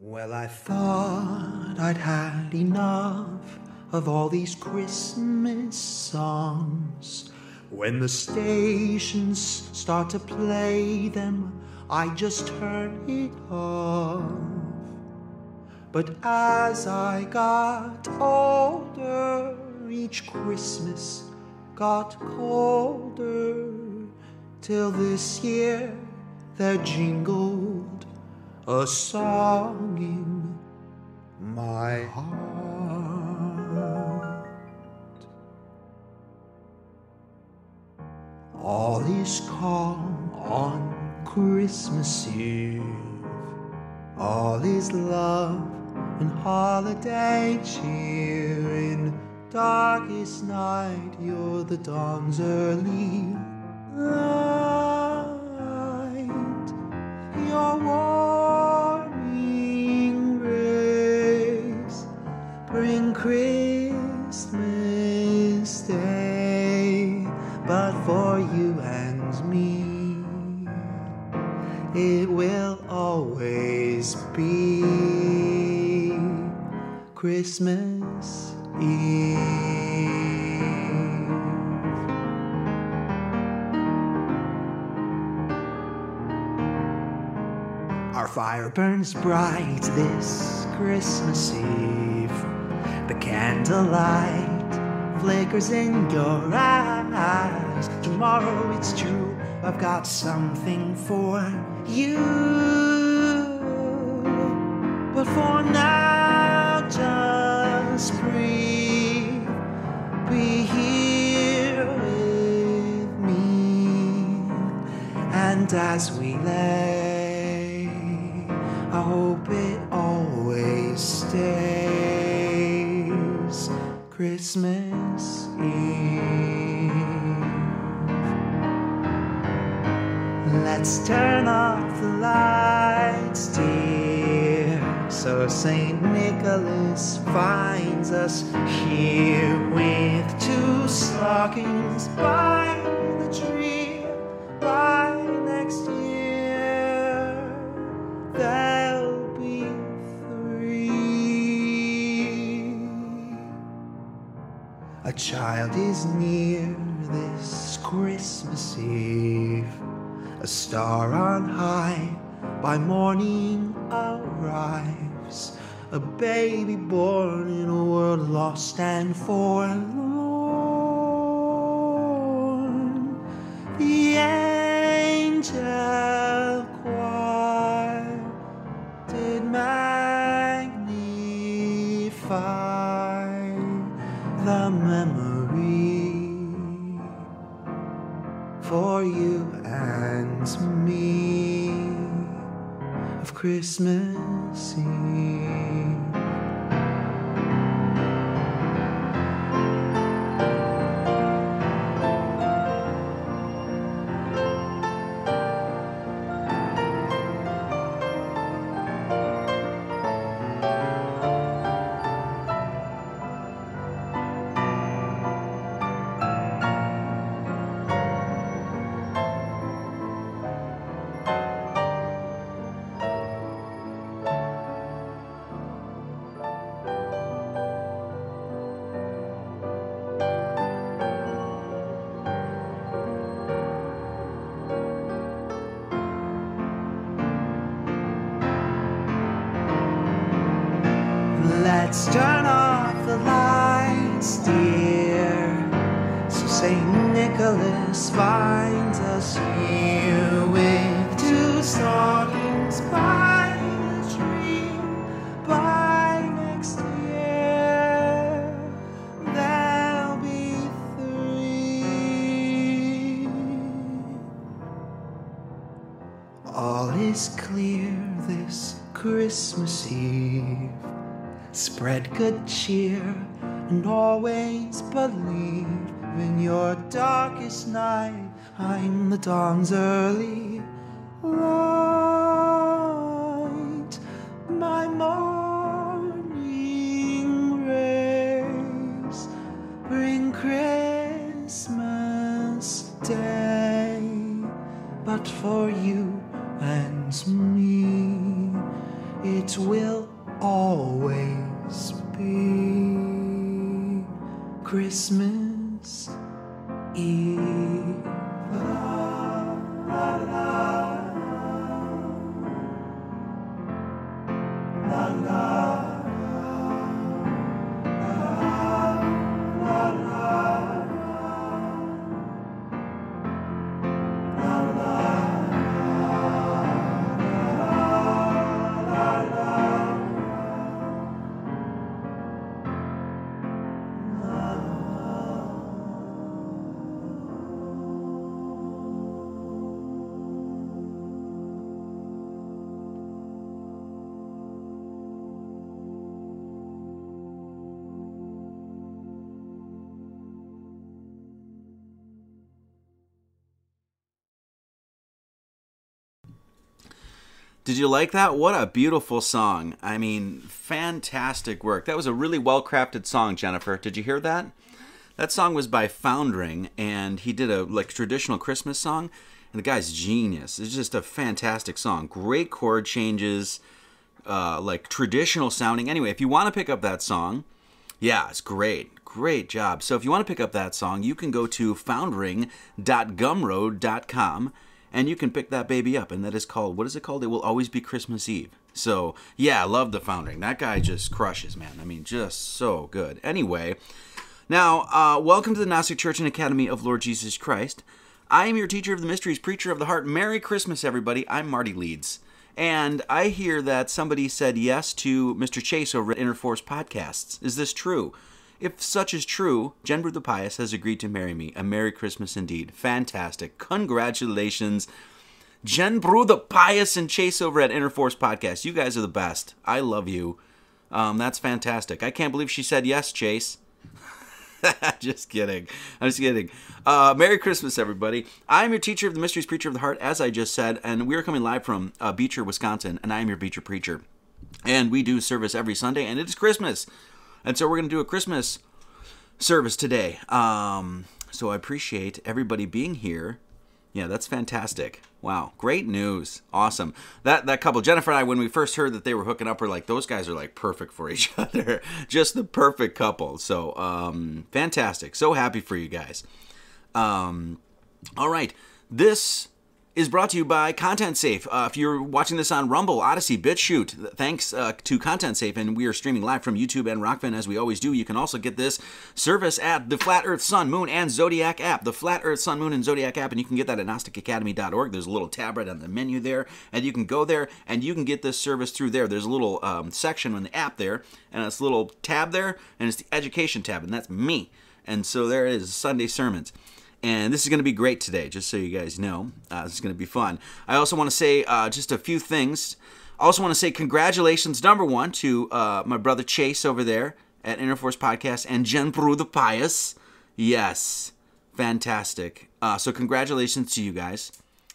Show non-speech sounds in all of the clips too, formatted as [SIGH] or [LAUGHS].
Well, I thought I'd had enough of all these Christmas songs. When the stations start to play them, I just turn it off. But as I got older, each Christmas got colder. Till this year there jingled a song in my heart. All is calm on Christmas Eve. All is love and holiday cheer. In darkest night, you're the dawn's early light. Your Christmas Day, but for you and me, it will always be Christmas Eve. Our fire burns bright this Christmas Eve. Candlelight flickers in your eyes. Tomorrow it's true, I've got something for you. But for now, just breathe. Be here with me. And as we lay, Christmas Eve. Let's turn off the lights, dear, so St. Nicholas finds us here with two stockings by is near this Christmas Eve. A star on high by morning arrives. A baby born in a world lost and forlorn. For you and me of Christmas Eve. Darkest night. I'm the dawn's early light. My morning rays bring Christmas Day. But for you and me, it will always be Christmas Eve. Did you like that? What a beautiful song. I mean, fantastic work. That was a really well crafted song, Jennifer. Did you hear that? That song was by Foundering, and he did a like traditional Christmas song. And the guy's genius. It's just a fantastic song. Great chord changes, uh, like traditional sounding. Anyway, if you want to pick up that song, yeah, it's great. Great job. So if you want to pick up that song, you can go to foundering.gumroad.com and you can pick that baby up. And that is called, what is it called? It will always be Christmas Eve. So yeah, I love the Foundering. That guy just crushes, man. I mean, just so good. Anyway, now, uh, welcome to the Gnostic Church and Academy of Lord Jesus Christ. I am your teacher of the mysteries, preacher of the heart. Merry Christmas, everybody. I'm Marty Leeds. And I hear that somebody said yes to Mr. Chase over at Interforce Podcasts. Is this true? If such is true, Jen Brew the Pious has agreed to marry me. A Merry Christmas indeed. Fantastic. Congratulations. Jen Brew the Pious and Chase over at Interforce Podcast. You guys are the best. I love you. Um, that's fantastic. I can't believe she said yes, Chase. [LAUGHS] just kidding. I'm just kidding. Uh, Merry Christmas, everybody. I'm your teacher of the mysteries, preacher of the heart, as I just said, and we are coming live from uh, Beecher, Wisconsin, and I am your Beecher preacher. And we do service every Sunday, and it is Christmas. And so we're going to do a Christmas service today. Um, so I appreciate everybody being here. Yeah, that's fantastic. Wow, great news. Awesome. That that couple, Jennifer and I, when we first heard that they were hooking up, we're like, those guys are like perfect for [LAUGHS] each other. Just the perfect couple. So um, fantastic. So happy for you guys. Um, all right. This is brought to you by Content Safe. Uh, if you're watching this on Rumble, Odysee, BitChute, thanks uh, to Content Safe, and we are streaming live from YouTube and Rokfin as we always do. You can also get this service at the Flat Earth Sun, Moon, and Zodiac app. The Flat Earth Sun, Moon, and Zodiac app, and you can get that at GnosticAcademy.org. There's a little tab right on the menu there, and you can go there and you can get this service through there. There's a little um, section on the app there, and it's a little tab there, and it's the Education tab, and that's me. And so there is Sunday sermons. And this is going to be great today, just so you guys know. Uh, this is going to be fun. I also want to say uh, just a few things. I also want to say congratulations, number one, to uh, my brother Chase over there at Interforce Podcast and Jen Peru the Pious. Yes, fantastic. Uh, so, congratulations to you guys.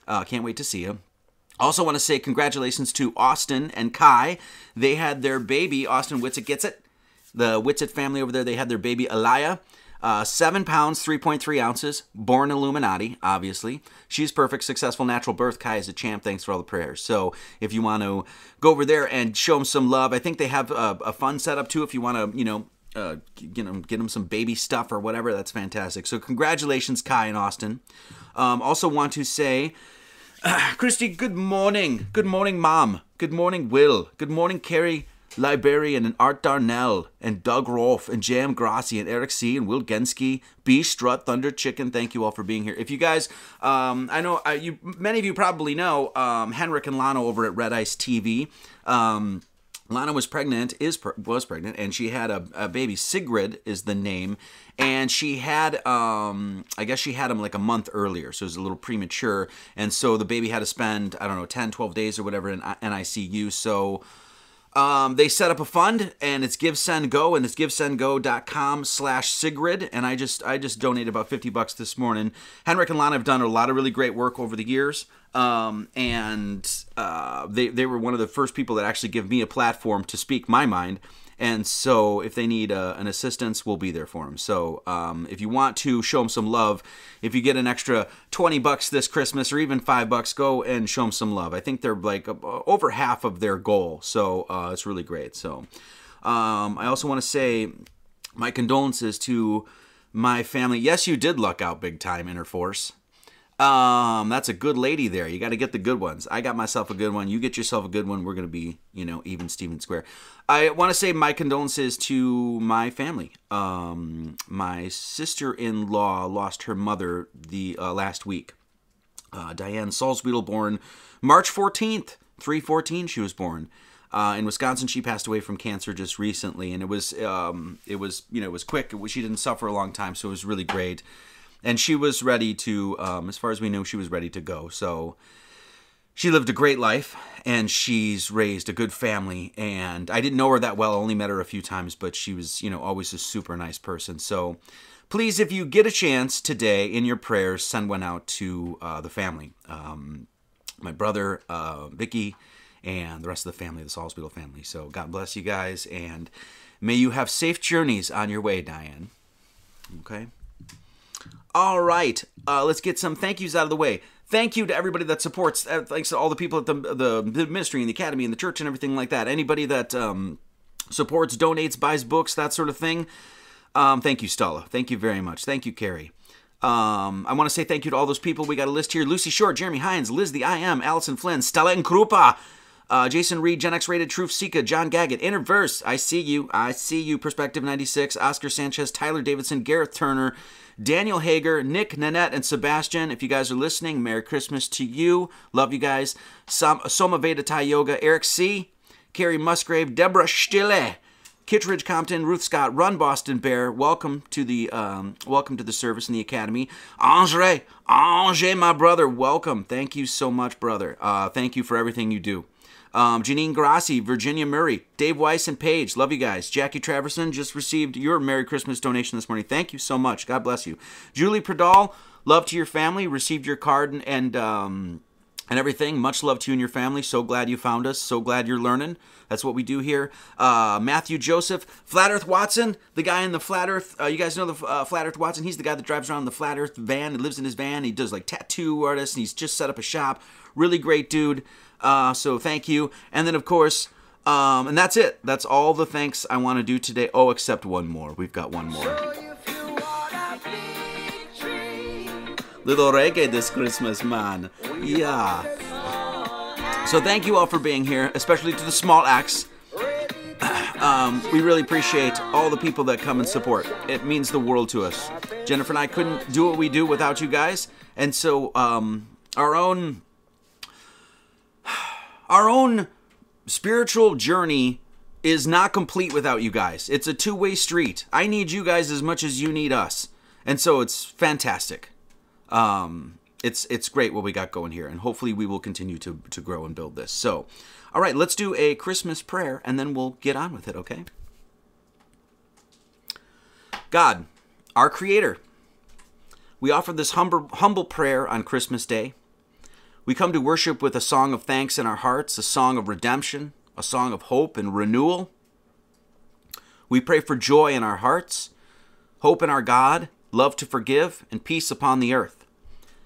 Uh, can't wait to see you. Also, want to say congratulations to Austin and Kai. They had their baby, Austin Witsit gets it. The Witsit family over there, they had their baby, Elia. Uh, seven pounds, 3.3 ounces, born Illuminati, obviously. She's perfect, successful natural birth. Kai is a champ. Thanks for all the prayers. So if you want to go over there and show them some love, I think they have a, a fun setup too. If you want to, you know, uh, you know, get them some baby stuff or whatever, that's fantastic. So congratulations, Kai and Austin. Um, also want to say, uh, [CLEARS THROAT] Christy, good morning. Good morning, Mom. Good morning, Will. Good morning, Carrie. Liberian and Art Darnell and Doug Rolfe and Jam Grassi and Eric C and Will Gensky, B Strut, Thunder Chicken. Thank you all for being here. If you guys, um, I know uh, you, many of you probably know um, Henrik and Lana over at Red Ice TV. Um, Lana was pregnant, is was pregnant, and she had a, a, baby. Sigrid is the name, and she had, um, I guess she had him like a month earlier, so it was a little premature, and so the baby had to spend, I don't know, 10, 12 days or whatever in NICU. So um, they set up a fund and it's give send go and it's givesendgo.com slash sigrid. And i just i just donated about 50 bucks this morning. Henrik and lana have done a lot of really great work over the years. Um, and uh, they, they were one of the first people that actually give me a platform to speak my mind. And so, if they need uh, an assistance, we'll be there for them. So, um, if you want to show them some love, if you get an extra 20 bucks this Christmas or even five bucks, go and show them some love. I think they're like uh, over half of their goal. So, uh, it's really great. So, um, I also want to say my condolences to my family. Yes, you did luck out big time, Interforce. Um, that's a good lady there. You got to get the good ones. I got myself a good one. You get yourself a good one. We're gonna be, you know, even Steven Square. I want to say my condolences to my family. Um, my sister-in-law lost her mother the uh, last week. Uh, Diane Salzwedel, born March 14th, 314. She was born. Uh, in Wisconsin, she passed away from cancer just recently, and it was um, it was you know it was quick. It was, she didn't suffer a long time, so it was really great and she was ready to um, as far as we knew she was ready to go. So she lived a great life and she's raised a good family. And i didn't know her that well. I only met her a few times but she was you know always a super nice person. So please if you get a chance today in your prayers send one out to uh, the family. Um, my brother uh, vicky and the rest of the family the Salzwedel family. So god bless you guys and may you have safe journeys on your way diane. Okay all right, uh, let's get some thank yous out of the way. Thank you to everybody that supports. Uh, thanks to all the people at the, the, ministry and the academy and the church and everything like that. Anybody that um, supports, donates, buys books, that sort of thing. Um, thank you, Stella. Thank you very much. Thank you, Carrie. Um, I want to say thank you to all those people. We got a list here: Lucy Short, Jeremy Hines, Liz the I Am, Allison Flynn, Stella and Krupa. Uh, Jason Reed, Gen X Rated, Truth Sika, John Gaggett, Interverse, I See You, I See You, Perspective 96, Oscar Sanchez, Tyler Davidson, Gareth Turner, Daniel Hager, Nick, Nanette, and Sebastian. If you guys are listening, Merry Christmas to you. Love you guys. Som- Soma Veda Yoga, Eric C., Carrie Musgrave, Deborah Stille, Kittredge Compton, Ruth Scott, Run Boston Bear. Welcome to the um, welcome to the service in the academy. Andre, Andre, my brother, welcome. Thank you so much, brother. Uh, thank you for everything you do. Um, Janine Grassi, Virginia Murray, Dave Weiss, and Paige. Love you guys. Jackie Traverson just received your Merry Christmas donation this morning. Thank you so much. God bless you. Julie Pradal, love to your family. Received your card and, and um, and everything. Much love to you and your family. So glad you found us. So glad you're learning. That's what we do here. Uh, Matthew Joseph, Flat Earth Watson, the guy in the Flat Earth. Uh, you guys know the uh, Flat Earth Watson? He's the guy that drives around the Flat Earth van and lives in his van. He does like tattoo artists and he's just set up a shop. Really great dude. Uh, so thank you. And then, of course, um, and that's it. That's all the thanks I want to do today. Oh, except one more. We've got one more. Little reggae this Christmas, man. Yeah. So thank you all for being here, especially to the small acts. [CLEARS THROAT] Um, we really appreciate all the people that come and support. It means the world to us. Jennifer and I couldn't do what we do without you guys, and so um, our own our own spiritual journey is not complete without you guys. It's a two way street. I need you guys as much as you need us. And so it's fantastic. Um, it's it's great what we got going here, and hopefully we will continue to, to grow and build this. So, all right, let's do a Christmas prayer, and then we'll get on with it, okay? God, our Creator, we offer this humble, humble prayer on Christmas Day. We come to worship with a song of thanks in our hearts, a song of redemption, a song of hope and renewal. We pray for joy in our hearts, hope in our God, love to forgive, and peace upon the earth.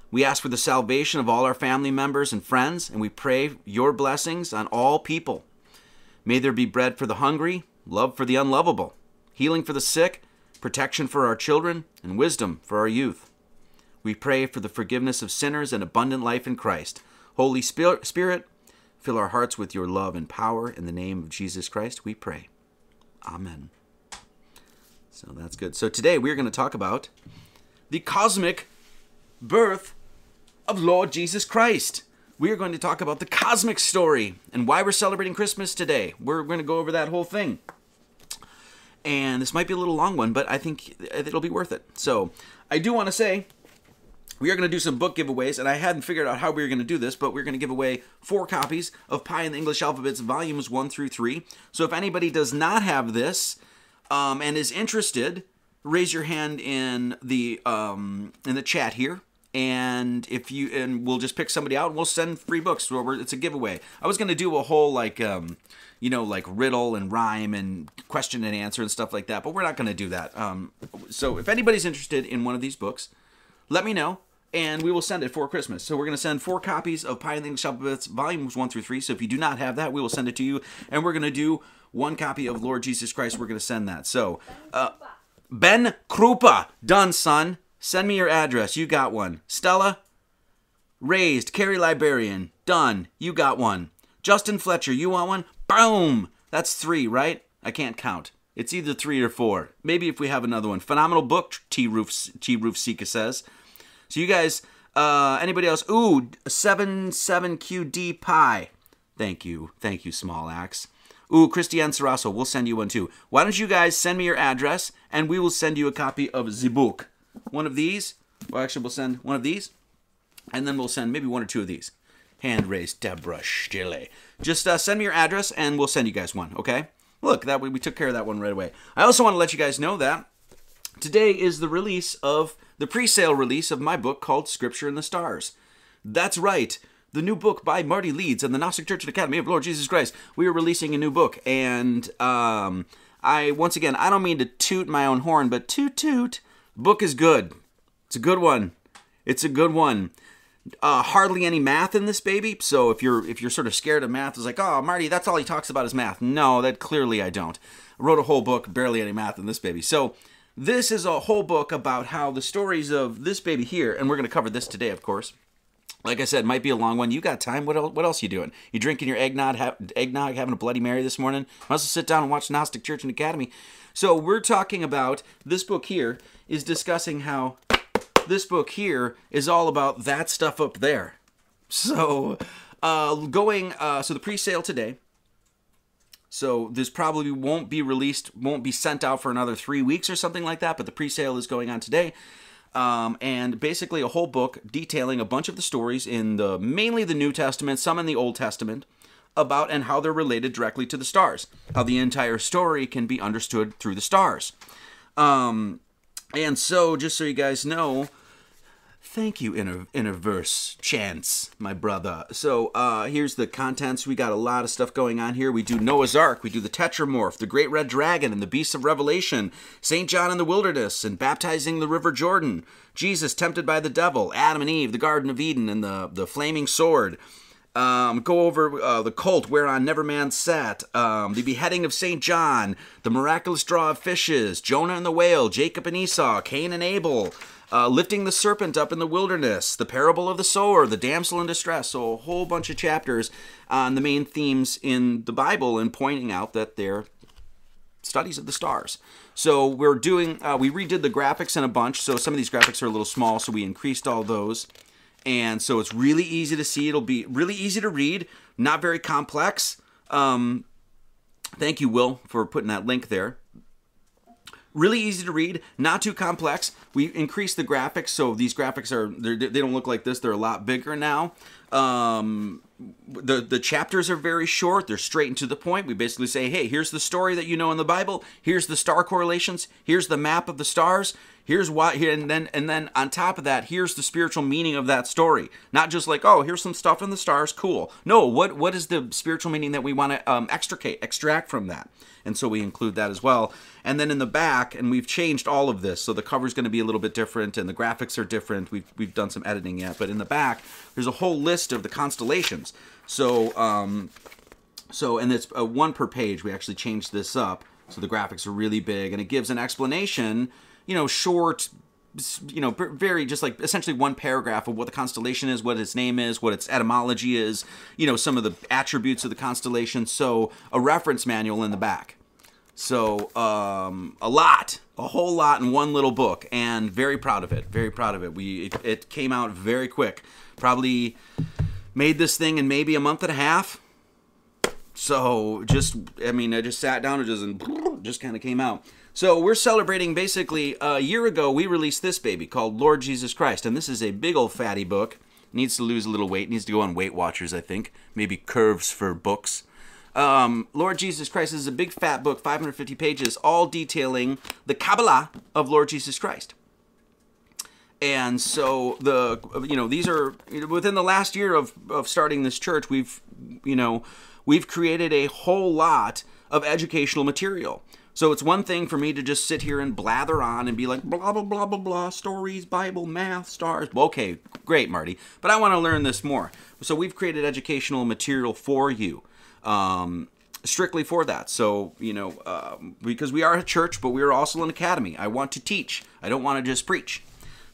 We ask for the salvation of all our family members and friends, and we pray your blessings on all people. May there be bread for the hungry, love for the unlovable, healing for the sick, protection for our children, and wisdom for our youth. We pray for the forgiveness of sinners and abundant life in Christ. Holy Spirit, fill our hearts with your love and power. In the name of Jesus Christ, we pray. Amen. So that's good. So today we're going to talk about the cosmic birth of Lord Jesus Christ. We are going to talk about the cosmic story and why we're celebrating Christmas today. We're going to go over that whole thing. And this might be a little long one, but I think it'll be worth it. So I do want to say we are going to do some book giveaways, and I hadn't figured out how we were going to do this, but we're going to give away four copies of Pi in the English Alphabets, volumes one through three. So if anybody does not have this um, and is interested, raise your hand in the um, in the chat here, and if you and we'll just pick somebody out and we'll send free books. It's a giveaway. I was gonna do a whole like um, you know like riddle and rhyme and question and answer and stuff like that, but we're not gonna do that. Um, so if anybody's interested in one of these books, let me know and we will send it for Christmas. So we're going to send four copies of Pi in the volumes one through three. So if you do not have that, we will send it to you. And we're going to do one copy of Lord Jesus Christ. We're going to send that. So, uh, Ben Krupa, done, son. Send me your address. You got one. Stella, raised. Carrie Librarian, done. You got one. Justin Fletcher, you want one? Boom. That's three, right? I can't count. It's either three or four. Maybe if we have another one. Phenomenal book, T Roof T Roof Sika says. So you guys, uh, anybody else? Ooh, seven seven QD Pi. Thank you, thank you, Small Axe. Ooh, Christiane Sarasso, we'll send you one too. Why don't you guys send me your address and we will send you a copy of the book. One of these. Well, actually, we'll send one of these, and then we'll send maybe one or two of these. Hand raised, Deborah Stille. Just uh, send me your address and we'll send you guys one. Okay? Look, that we, we took care of that one right away. I also want to let you guys know that today is the release of the pre-sale release of my book called Scripture in the Stars. That's right. The new book by Marty Leeds and the Gnostic Church and Academy of Lord Jesus Christ. We are releasing a new book, and um, I once again I don't mean to toot my own horn, but toot toot. Book is good. It's a good one. It's a good one. Uh, hardly any math in this baby. So if you're if you're sort of scared of math, it's like, oh, Marty, that's all he talks about is math. No, that clearly I don't. I wrote a whole book, barely any math in this baby. So this is a whole book about how the stories of this baby here, and we're going to cover this today, of course. Like I said, might be a long one. You got time? What else? What else you doing? You drinking your eggnog? Ha- eggnog, having a Bloody Mary this morning? As well sit down and watch Gnostic Church and Academy. So we're talking about this book here is discussing how this book here is all about that stuff up there. So, uh, going uh, so the pre-sale today. So this probably won't be released, won't be sent out for another three weeks or something like that. But the pre-sale is going on today, um, and basically a whole book detailing a bunch of the stories in the mainly the New Testament, some in the Old Testament, about and how they're related directly to the stars. How the entire story can be understood through the stars. Um, and so, just so you guys know, thank you, Inter- Interverse Chance, my brother. So, uh, here's the contents. We got a lot of stuff going on here. We do Noah's Ark, we do the Tetramorph, the Great Red Dragon, and the Beasts of Revelation, St. John in the Wilderness, and baptizing the River Jordan, Jesus tempted by the devil, Adam and Eve, the Garden of Eden, and the, the Flaming Sword. Um, go over uh, the cult whereon Neverman sat, um, the beheading of St. John, the miraculous draw of fishes, Jonah and the whale, Jacob and Esau, Cain and Abel, uh, lifting the serpent up in the wilderness, the parable of the sower, the damsel in distress. So, a whole bunch of chapters on the main themes in the Bible and pointing out that they're studies of the stars. So we're doing, uh, we redid the graphics in a bunch. So some of these graphics are a little small, so we increased all those. And so it's really easy to see. It'll be really easy to read, not very complex. Um, thank you, Will, for putting that link there. Really easy to read, not too complex. We increased the graphics, so these graphics are they're- don't look like this. They're a lot bigger now. Um, the the chapters are very short. They're straight and to the point. We basically say, hey, here's the story that you know in the Bible. Here's the star correlations. Here's the map of the stars. Here's why, and then and then on top of that, here's the spiritual meaning of that story. Not just like, oh, here's some stuff in the stars, cool. No, what what is the spiritual meaning that we want to um, extricate, extract from that? And so we include that as well. And then in the back, and we've changed all of this, so the cover's going to be a little bit different, and the graphics are different. We've we've done some editing yet, but in the back, there's a whole list of the constellations. So um, so and it's uh, one per page. We actually changed this up, so the graphics are really big, and it gives an explanation. You know, short. You know, very just like essentially one paragraph of what the constellation is, what its name is, what its etymology is. You know, some of the attributes of the constellation. So a reference manual in the back. So um, a lot, a whole lot in one little book, and very proud of it. Very proud of it. We it, it came out very quick. Probably made this thing in maybe a month and a half. So just, I mean, I just sat down and just and just kind of came out. So we're celebrating basically a year ago. We released this baby called Lord Jesus Christ, and this is a big old fatty book. Needs to lose a little weight. Needs to go on Weight Watchers, I think. Maybe curves for books. Um, Lord Jesus Christ is a big fat book, 550 pages, all detailing the Kabbalah of Lord Jesus Christ. And so the you know these are within the last year of of starting this church, we've you know we've created a whole lot of educational material. So it's one thing for me to just sit here and blather on and be like blah blah blah blah blah stories, Bible, math, stars. Okay, great, Marty. But I want to learn this more. So we've created educational material for you. Um, strictly for that. So, you know, uh, because we are a church, but we are also an academy. I want to teach. I don't want to just preach.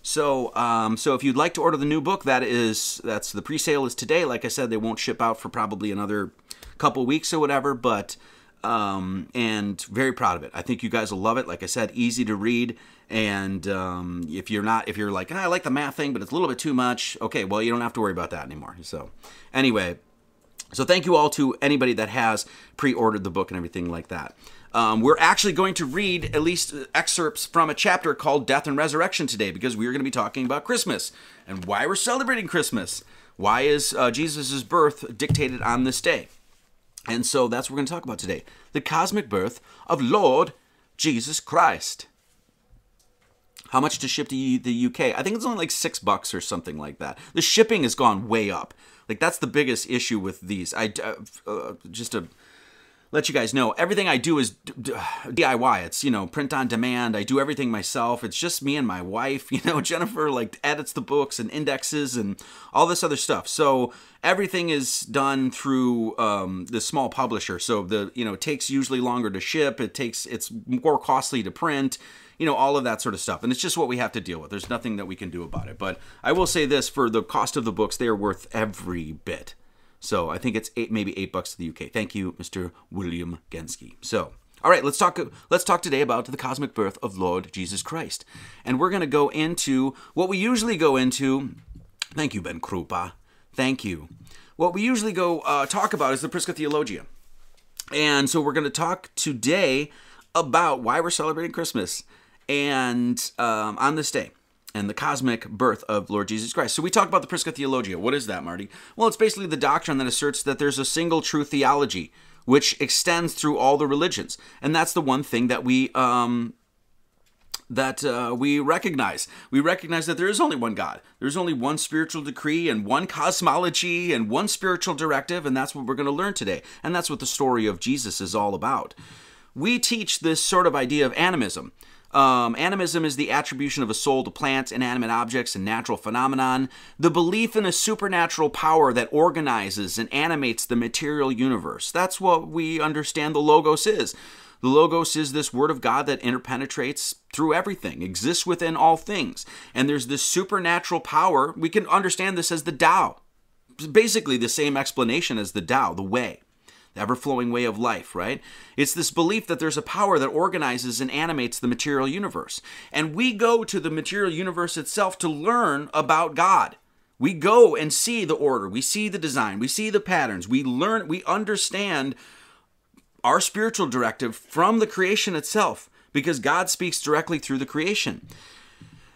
So, um, so if you'd like to order the new book, that is that's the pre-sale is today. Like I said, they won't ship out for probably another couple weeks or whatever. But um, and very proud of it. I think you guys will love it. Like I said, easy to read. And um, if you're not, if you're like, ah, I like the math thing, but it's a little bit too much. Okay, well, you don't have to worry about that anymore. So, anyway, so thank you all to anybody that has pre-ordered the book and everything like that. Um, we're actually going to read at least excerpts from a chapter called Death and Resurrection today because we are going to be talking about Christmas and why we're celebrating Christmas. Why is uh, Jesus' birth dictated on this day? And so that's what we're going to talk about today the cosmic birth of Lord Jesus Christ. How much to ship to the UK? I think it's only like six bucks or something like that. The shipping has gone way up. Like that's the biggest issue with these. I uh, uh, just a let you guys know everything I do is DIY. [SIGHS] It's, you know, print on demand. I do everything myself. It's just me and my wife. [LAUGHS] You know, Jennifer like edits the books and indexes and all this other stuff. So everything is done through um, the small publisher. So the, you know, it takes usually longer to ship. It takes, it's more costly to print you know, all of that sort of stuff. And it's just what we have to deal with. There's nothing that we can do about it. But I will say this for the cost of the books, they are worth every bit. So I think it's eight, maybe eight bucks to the UK. Thank you, Mr. William Gensky. So, all right, let's talk. Let's talk today about the cosmic birth of Lord Jesus Christ, and we're going to go into what we usually go into. Thank you, Ben Krupa. Thank you. What we usually go uh, talk about is the Prisca Theologia, and so we're going to talk today about why we're celebrating Christmas and um, on this day and the cosmic birth of Lord Jesus Christ. So we talk about the Prisca Theologia. What is that, Marty? Well, it's basically the doctrine that asserts that there's a single true theology which extends through all the religions, and that's the one thing that we um, that uh, we recognize. We recognize that there is only one God. There's only one spiritual decree and one cosmology and one spiritual directive, and that's what we're going to learn today. And that's what the story of Jesus is all about. We teach this sort of idea of animism. Um, animism is the attribution of a soul to plants, inanimate objects, and natural phenomenon. The belief in a supernatural power that organizes and animates the material universe. That's what we understand the Logos is. The Logos is this Word of God that interpenetrates through everything, exists within all things. And there's this supernatural power. We can understand this as the Tao. Basically, the same explanation as the Tao, the way ever flowing way of life, right? It's this belief that there's a power that organizes and animates the material universe. And we go to the material universe itself to learn about God. We go and see the order, we see the design, we see the patterns, we learn, we understand our spiritual directive from the creation itself because God speaks directly through the creation.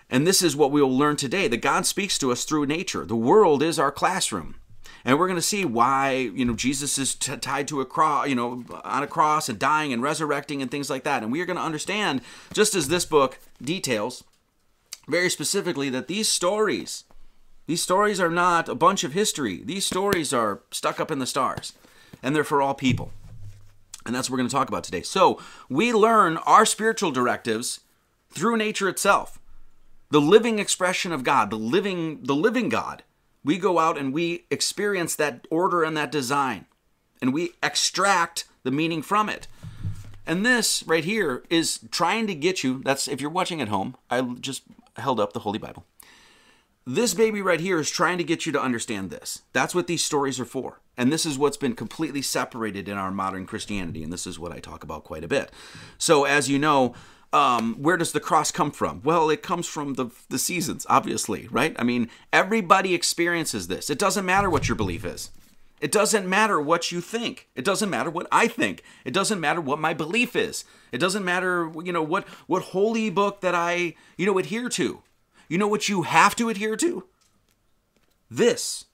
And this is what we will learn today that God speaks to us through nature. The world is our classroom and we're going to see why you know Jesus is tied to a cross, you know, on a cross and dying and resurrecting and things like that. And we are going to understand, just as this book details, very specifically, that these stories, these stories are not a bunch of history. These stories are stuck up in the stars, and they're for all people. And that's what we're going to talk about today. So we learn our spiritual directives through nature itself the living expression of God, the living the living God we go out and we experience that order and that design, and we extract the meaning from it. And this right here is trying to get you. That's if you're watching at home, I just held up the Holy Bible. This baby right here is trying to get you to understand this. That's what these stories are for. And this is what's been completely separated in our modern Christianity. And this is what I talk about quite a bit. So, as you know, um, where does the cross come from? Well, it comes from the, the seasons, obviously, right? I mean, everybody experiences this. It doesn't matter what your belief is. It doesn't matter what you think. It doesn't matter what I think. It doesn't matter what my belief is. It doesn't matter, you know, what what holy book that I, you know, adhere to. You know what you have to adhere to? This.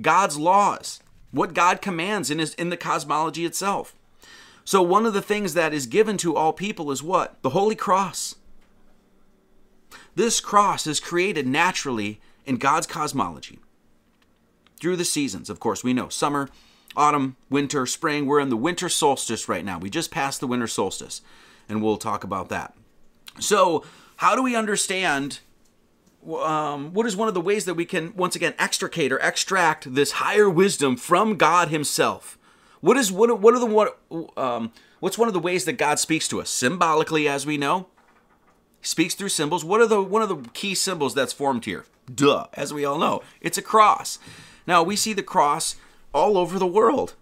God's laws. What God commands in his in the cosmology itself. So, one of the things that is given to all people is what? The Holy Cross. This cross is created naturally in God's cosmology. Through the seasons, of course, we know summer, autumn, winter, spring. We're in the winter solstice right now. We just passed the winter solstice, and we'll talk about that. So, how do we understand um, what is one of the ways that we can once again extricate or extract this higher wisdom from God Himself? What is what? What are the what? Um, what's one of the ways that God speaks to us symbolically, as we know? He speaks through symbols. What are the one of the key symbols that's formed here? Duh, as we all know, it's a cross. Now we see the cross all over the world.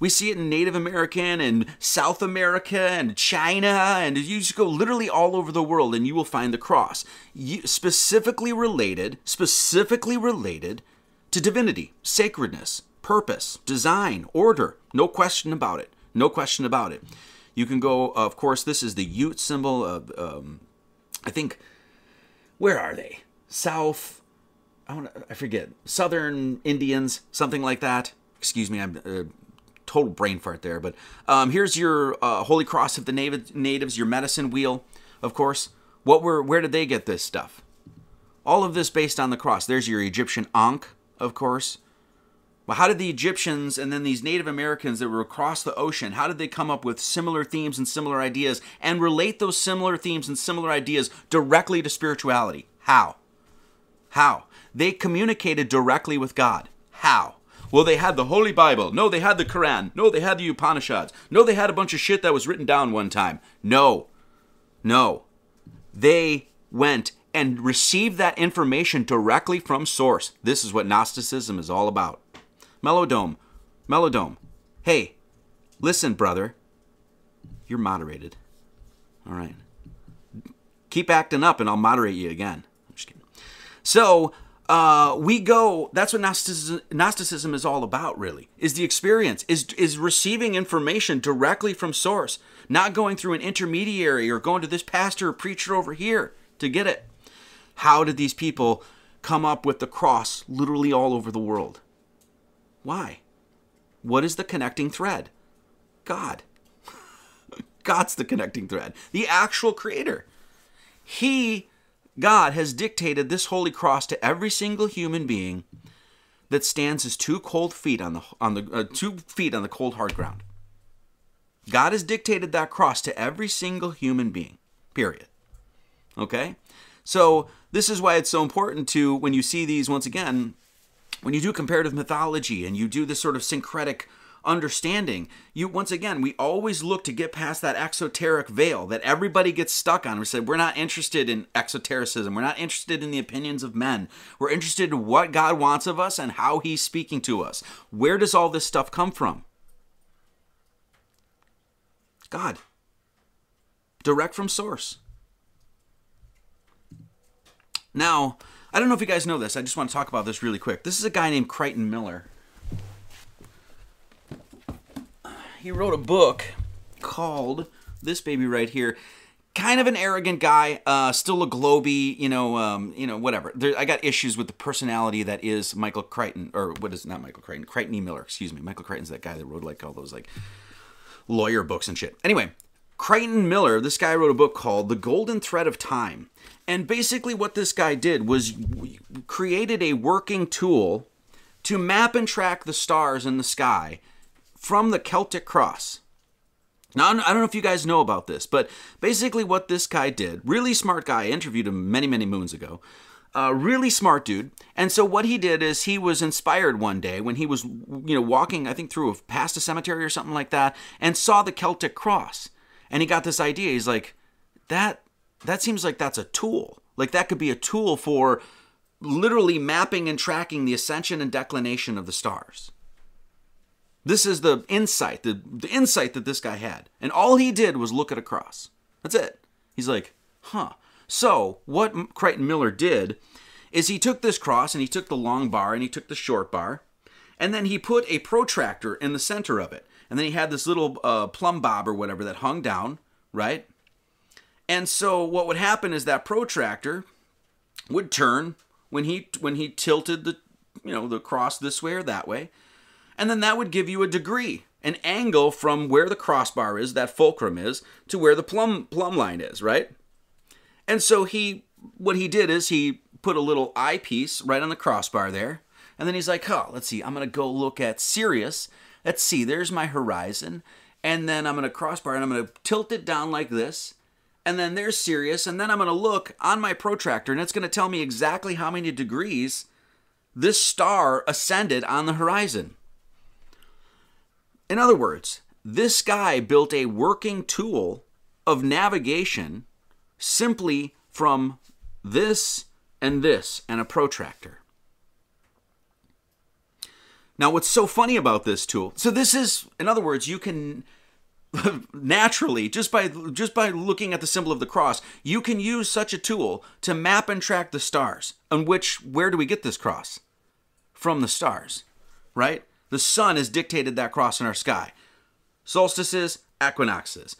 We see it in Native American and South America and China, and you just go literally all over the world and you will find the cross. You, specifically related, specifically related to divinity, sacredness, purpose, design, order. No question about it. No question about it. You can go, of course, this is the Ute symbol of, um, I think, where are they? South, I, wanna, I forget, Southern Indians, something like that. Excuse me, I'm uh, total brain fart there. But um, here's your uh, Holy Cross of the natives, your medicine wheel, of course. What were, where did they get this stuff? All of this based on the cross. There's your Egyptian Ankh, of course. But how did the Egyptians and then these Native Americans that were across the ocean, how did they come up with similar themes and similar ideas and relate those similar themes and similar ideas directly to spirituality? How? How? They communicated directly with God. How? Well, they had the Holy Bible. No, they had the Quran. No, they had the Upanishads. No, they had a bunch of shit that was written down one time. No. No. They went and received that information directly from source. This is what Gnosticism is all about. Melodome. Melodome. Hey, listen, brother. You're moderated. All right. Keep acting up and I'll moderate you again. I'm just kidding. So, uh, we go that's what gnosticism, gnosticism is all about really is the experience is is receiving information directly from source not going through an intermediary or going to this pastor or preacher over here to get it how did these people come up with the cross literally all over the world why what is the connecting thread god [LAUGHS] god's the connecting thread the actual creator he God has dictated this holy cross to every single human being that stands his two cold feet on the on the uh, two feet on the cold hard ground. God has dictated that cross to every single human being. Period. Okay? So, this is why it's so important to when you see these once again when you do comparative mythology and you do this sort of syncretic understanding. You once again, we always look to get past that exoteric veil that everybody gets stuck on. We said we're not interested in exotericism. We're not interested in the opinions of men. We're interested in what God wants of us and how he's speaking to us. Where does all this stuff come from? God. Direct from source. Now, I don't know if you guys know this. I just want to talk about this really quick. This is a guy named Crichton Miller. he wrote a book called this baby right here. Kind of an arrogant guy, uh, still a globy, you know, um, you know, whatever. There, I got issues with the personality that is Michael Crichton, or what is not Michael Crichton, Crichton E. Miller, excuse me. Michael Crichton's that guy that wrote like all those like lawyer books and shit. Anyway, Crichton Miller, this guy wrote a book called The Golden Thread of Time. And basically, what this guy did was created a working tool to map and track the stars in the sky from the Celtic cross. Now, I don't know if you guys know about this, but basically, what this guy did, really smart guy, I interviewed him many, many moons ago. Uh, really smart dude. And so what he did is he was inspired one day when he was, you know, walking, I think through a, past a cemetery or something like that, and saw the Celtic cross. And he got this idea. He's like, that that seems like that's a tool. Like that could be a tool for literally mapping and tracking the ascension and declination of the stars. This is the insight, the, the insight that this guy had. And all he did was look at a cross. That's it. He's like, huh. So, what Crichton Miller did is he took this cross and he took the long bar and he took the short bar, and then he put a protractor in the center of it. And then he had this little uh, plumb bob or whatever that hung down, right? And so what would happen is that protractor would turn when he when he tilted the you know the cross this way or that way and then that would give you a degree, an angle from where the crossbar is, that fulcrum is, to where the plumb plumb line is, right? And so he what he did is he put a little eyepiece right on the crossbar there. And then he's like, oh, let's see, I'm to go look at Sirius. Let's see, there's my horizon. And then I'm going to crossbar and I'm going to tilt it down like this. And then there's Sirius. And then I'm going to look on my protractor and it's going to tell me exactly how many degrees this star ascended on the horizon. In other words, this guy built a working tool of navigation simply from this and this and a protractor. Now, what's so funny about this tool? So this is, in other words, you can [LAUGHS] naturally just by just by looking at the symbol of the cross, you can use such a tool to map and track the stars. And which where do we get this cross? From the stars, right? The sun has dictated that cross in our sky. Solstices, equinoxes.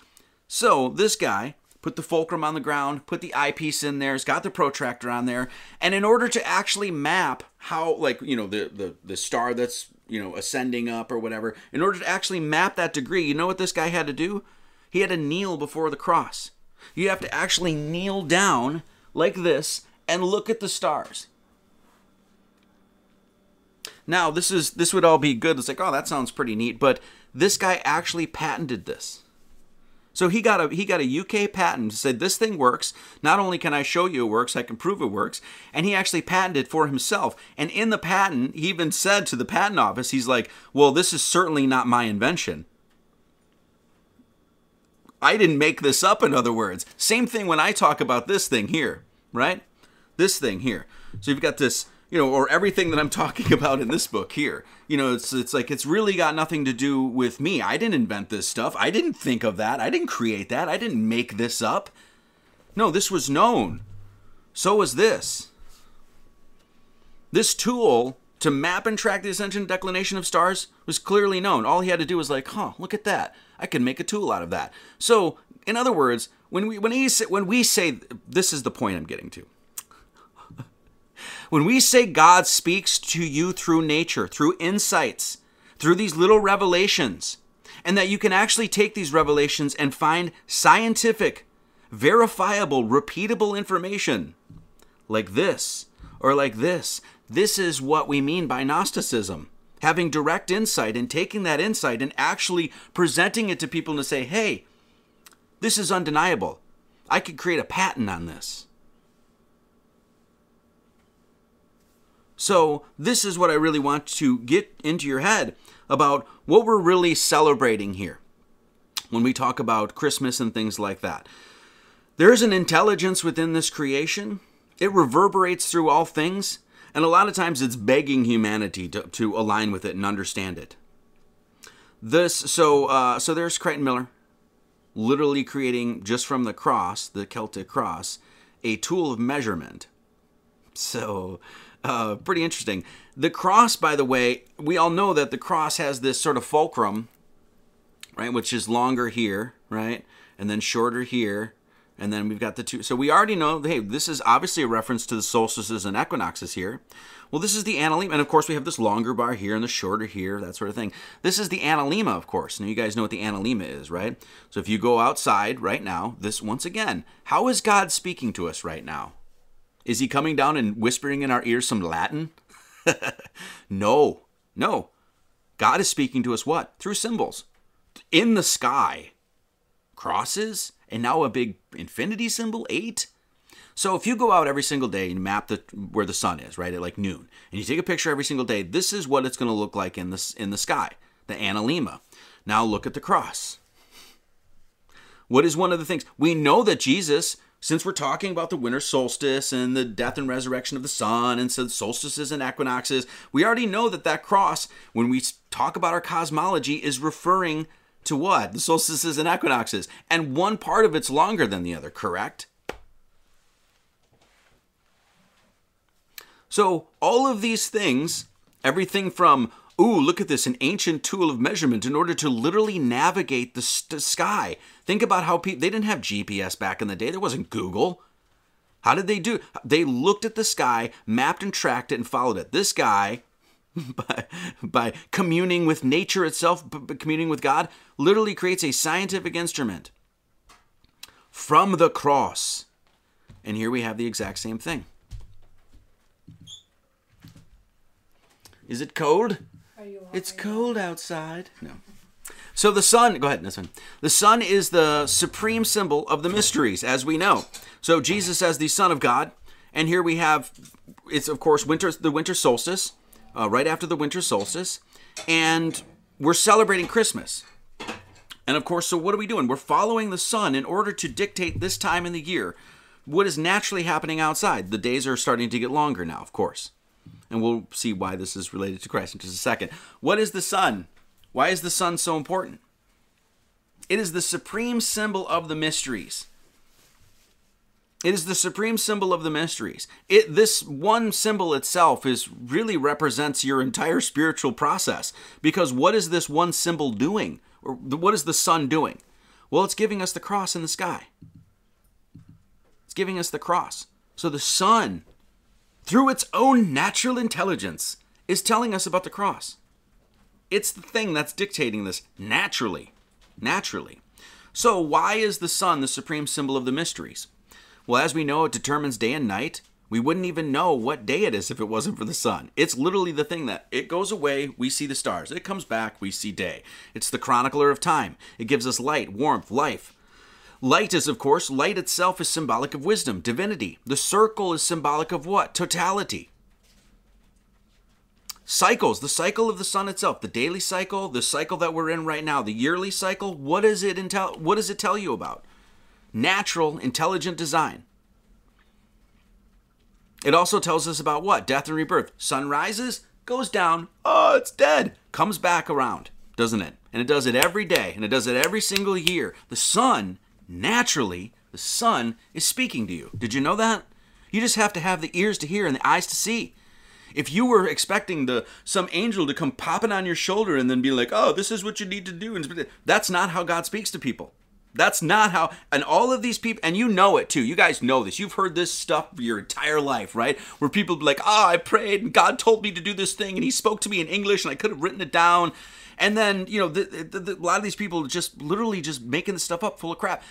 So this guy put the fulcrum on the ground, put the eyepiece in there, it's got the protractor on there, and in order to actually map how, like, you know, the, the, the star that's, you know, ascending up or whatever, in order to actually map that degree, you know what this guy had to do? He had to kneel before the cross. You have to actually kneel down like this and look at the stars. Now, this is this would all be good. It's like, oh, that sounds pretty neat, but this guy actually patented this. So he got a he got a UK patent said this thing works. Not only can I show you it works, I can prove it works. And he actually patented for himself. And in the patent, he even said to the patent office, he's like, "Well, this is certainly not my invention." I didn't make this up in other words. Same thing when I talk about this thing here, right? This thing here. So you've got this you know, or everything that I'm talking [LAUGHS] about in this book here. You know, it's it's like it's really got nothing to do with me. I didn't invent this stuff. I didn't think of that. I didn't create that. I didn't make this up. No, this was known. So was this. This tool to map and track the ascension and declination of stars was clearly known. All he had to do was like, "Huh, look at that. I can make a tool out of that." So, in other words, when we when he when we say this is the point I'm getting to when we say God speaks to you through nature, through insights, through these little revelations, and that you can actually take these revelations and find scientific, verifiable, repeatable information like this or like this, this is what we mean by Gnosticism. Having direct insight and taking that insight and actually presenting it to people to say, hey, this is undeniable. I could create a patent on this. So, this is what I really want to get into your head about what we're really celebrating here when we talk about Christmas and things like that. There's an intelligence within this creation, it reverberates through all things, and a lot of times it's begging humanity to, to align with it and understand it. This so uh, so there's Crichton Miller, literally creating just from the cross, the Celtic cross, a tool of measurement. So uh, pretty interesting. The cross, by the way, we all know that the cross has this sort of fulcrum, right, which is longer here, right, and then shorter here, and then we've got the two. So we already know, hey, this is obviously a reference to the solstices and equinoxes here. Well, this is the analemma, and of course we have this longer bar here and the shorter here, that sort of thing. This is the analemma, of course. Now you guys know what the analemma is, right? So if you go outside right now, this once again, how is God speaking to us right now? Is he coming down and whispering in our ears some Latin? [LAUGHS] no, no. God is speaking to us what? Through symbols. In the sky. Crosses, and now a big infinity symbol, eight. So if you go out every single day and map the where the sun is, right, at like noon, and you take a picture every single day, this is what it's going to look like in the in the sky, the analemma. Now look at the cross. What is one of the things we know that Jesus since we're talking about the winter solstice and the death and resurrection of the sun and so solstices and equinoxes, we already know that that cross, when we talk about our cosmology, is referring to what? The solstices and equinoxes. And one part of it's longer than the other, correct? So, all of these things, everything from ooh, look at this, an ancient tool of measurement in order to literally navigate the sky. Think about how people, they didn't have GPS back in the day, there wasn't Google. How did they do? They looked at the sky, mapped and tracked it, and followed it. This guy, [LAUGHS] by, by communing with nature itself, communing with God, literally creates a scientific instrument from the cross And here we have the exact same thing. Is it cold? It's cold outside. No. So the sun, go ahead, this one. The sun is the supreme symbol of the mysteries, as we know. So Jesus as the Son of God, and here we have, it's of course winter, the winter solstice, uh, right after the winter solstice, and we're celebrating Christmas. And of course, so what are we doing? We're following the sun in order to dictate this time in the year what is naturally happening outside. The days are starting to get longer now, of course. And we'll see why this is related to Christ in just a second. What is the sun? Why is the sun so important? It is the supreme symbol of the mysteries. It is the supreme symbol of the mysteries. It this one symbol itself is really represents your entire spiritual process because what is this one symbol doing? Or what is the sun doing? Well, it's giving us the cross in the sky. It's giving us the cross. So the sun through its own natural intelligence is telling us about the cross. It's the thing that's dictating this naturally. Naturally. So, why is the sun the supreme symbol of the mysteries? Well, as we know, it determines day and night. We wouldn't even know what day it is if it wasn't for the sun. It's literally the thing that it goes away, we see the stars. It comes back, we see day. It's the chronicler of time. It gives us light, warmth, life. Light is, of course, light itself is symbolic of wisdom, divinity. The circle is symbolic of what? Totality. Cycles the cycle of the sun itself the daily cycle the cycle that we're in right now the yearly cycle what does it intel what does it tell you about? Natural intelligent design. It also tells us about what? Death and rebirth. Sun rises goes down oh it's dead comes back around doesn't it? And it does it every day and it does it every single year. The sun naturally the sun is speaking to you did you know that you just have to have the ears to hear and the eyes to see if you were expecting the some angel to come popping on your shoulder and then be like, "Oh, this is what you need to do," and that's not how God speaks to people. That's not how, and all of these people, and you know it too. You guys know this. You've heard this stuff your entire life, right? Where people be like, "Ah, oh, I prayed and God told me to do this thing, and He spoke to me in English, and I could have written it down." And then, you know, the, the, the, a lot of these people just literally just making the stuff up full of crap.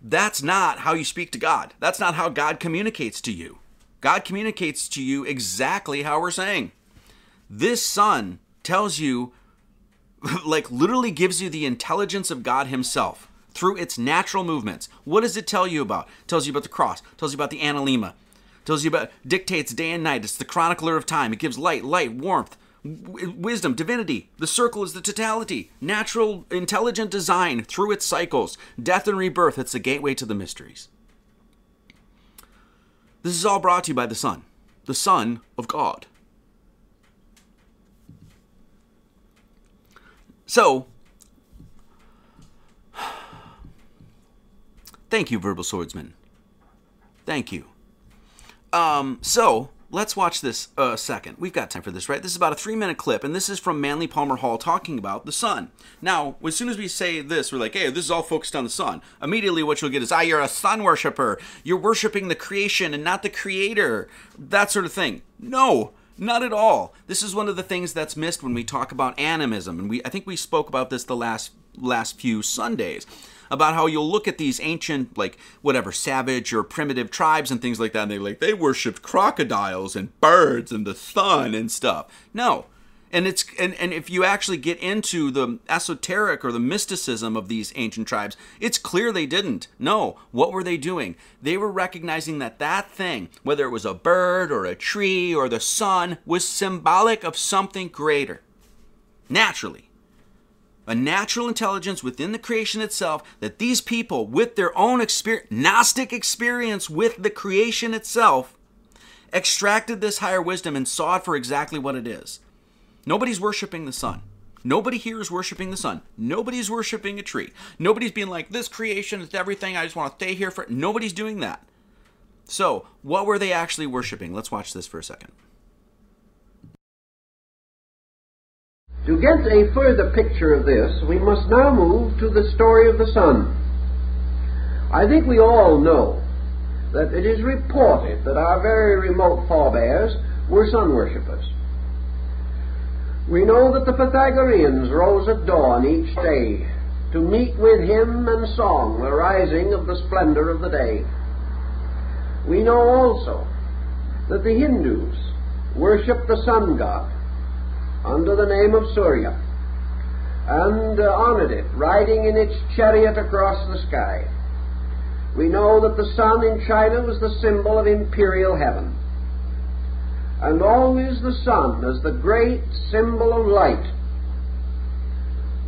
That's not how you speak to God. That's not how God communicates to you. God communicates to you exactly how we're saying. This sun tells you, [LAUGHS] like, literally gives you the intelligence of God Himself through its natural movements. What does it tell you about? It tells you about the cross, tells you about the analemma, tells you about, dictates day and night. It's the chronicler of time. It gives light, light, warmth, wisdom, divinity. The circle is the totality, natural, intelligent design through its cycles, death and rebirth. It's the gateway to the mysteries. This is all brought to you by the Son, the Son of God. So, [SIGHS] thank you, Verbal Swordsman. Thank you. Um, so, let's watch this a uh, second. We've got time for this, right? This is about a three minute clip, and this is from Manly Palmer Hall talking about the sun. Now, as soon as we say this, we're like, hey, this is all focused on the sun. Immediately, what you'll get is, ah, you're a sun worshiper. You're worshiping the creation and not the creator. That sort of thing. No. Not at all. This is one of the things that's missed when we talk about animism, and we I think we spoke about this the last last few Sundays about how you'll look at these ancient, like whatever, savage or primitive tribes and things like that, and they like they worshipped crocodiles and birds and the sun and stuff. No. And it's and, and if you actually get into the esoteric or the mysticism of these ancient tribes, it's clear they didn't. No, what were they doing? They were recognizing that that thing, whether it was a bird or a tree or the sun, was symbolic of something greater. Naturally a natural intelligence within the creation itself that these people with their own experience, gnostic experience with the creation itself extracted this higher wisdom and saw it for exactly what it is. Nobody's worshiping the sun. Nobody here is worshiping the sun. Nobody's worshiping a tree. Nobody's being like this creation is everything. I just want to stay here for nobody's doing that. So what were they actually worshiping? Let's watch this for a second To get a further picture of this, we must now move to the story of the sun. I think we all know that it is reported that our very remote forebears were sun worshippers. We know that the Pythagoreans rose at dawn each day to meet with hymn and song the rising of the splendor of the day. We know also that the Hindus worshipped the sun god under the name of Surya and uh, honored it, riding in its chariot across the sky. We know that the sun in China was the symbol of imperial heaven. And always the sun, as the great symbol of light,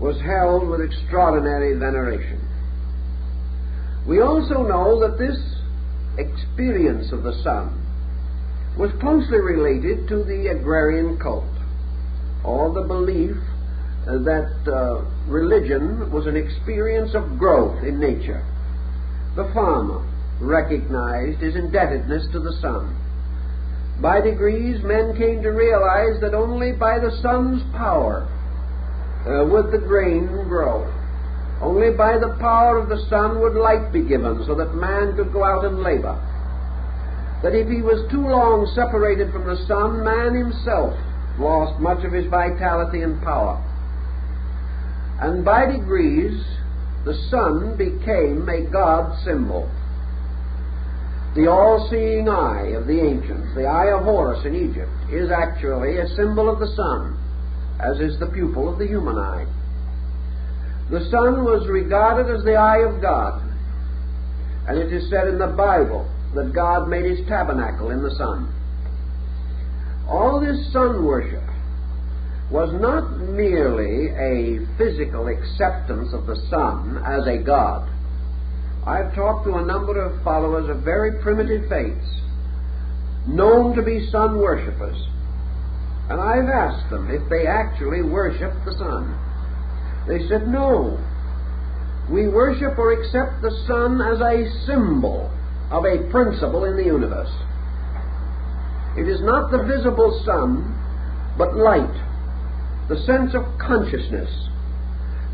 was held with extraordinary veneration. We also know that this experience of the sun was closely related to the agrarian cult, or the belief that uh, religion was an experience of growth in nature. The farmer recognized his indebtedness to the sun. By degrees, men came to realize that only by the sun's power uh, would the grain grow. Only by the power of the sun would light be given so that man could go out and labor. That if he was too long separated from the sun, man himself lost much of his vitality and power. And by degrees, the sun became a God symbol. The all seeing eye of the ancients, the eye of Horus in Egypt, is actually a symbol of the sun, as is the pupil of the human eye. The sun was regarded as the eye of God, and it is said in the Bible that God made his tabernacle in the sun. All this sun worship was not merely a physical acceptance of the sun as a god I've talked to a number of followers of very primitive faiths, known to be sun worshippers, and I've asked them if they actually worship the sun. They said, no. We worship or accept the sun as a symbol of a principle in the universe. It is not the visible sun, but light, the sense of consciousness,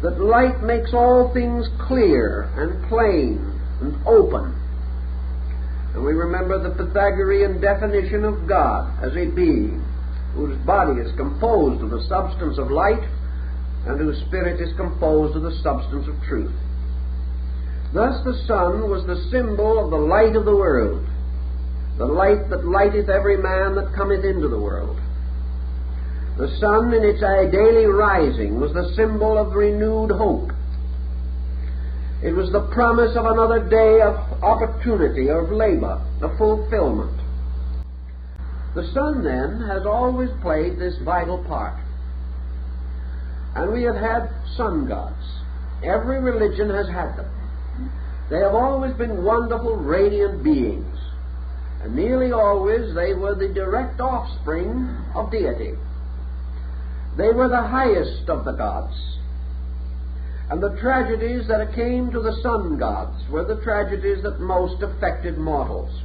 that light makes all things clear and plain and open. And we remember the Pythagorean definition of God as a being whose body is composed of the substance of light and whose spirit is composed of the substance of truth. Thus the sun was the symbol of the light of the world, the light that lighteth every man that cometh into the world. The sun in its daily rising was the symbol of renewed hope. It was the promise of another day of opportunity, of labor, of fulfillment. The sun, then, has always played this vital part. And we have had sun gods. Every religion has had them. They have always been wonderful, radiant beings. And nearly always they were the direct offspring of deity. They were the highest of the gods. And the tragedies that came to the sun gods were the tragedies that most affected mortals.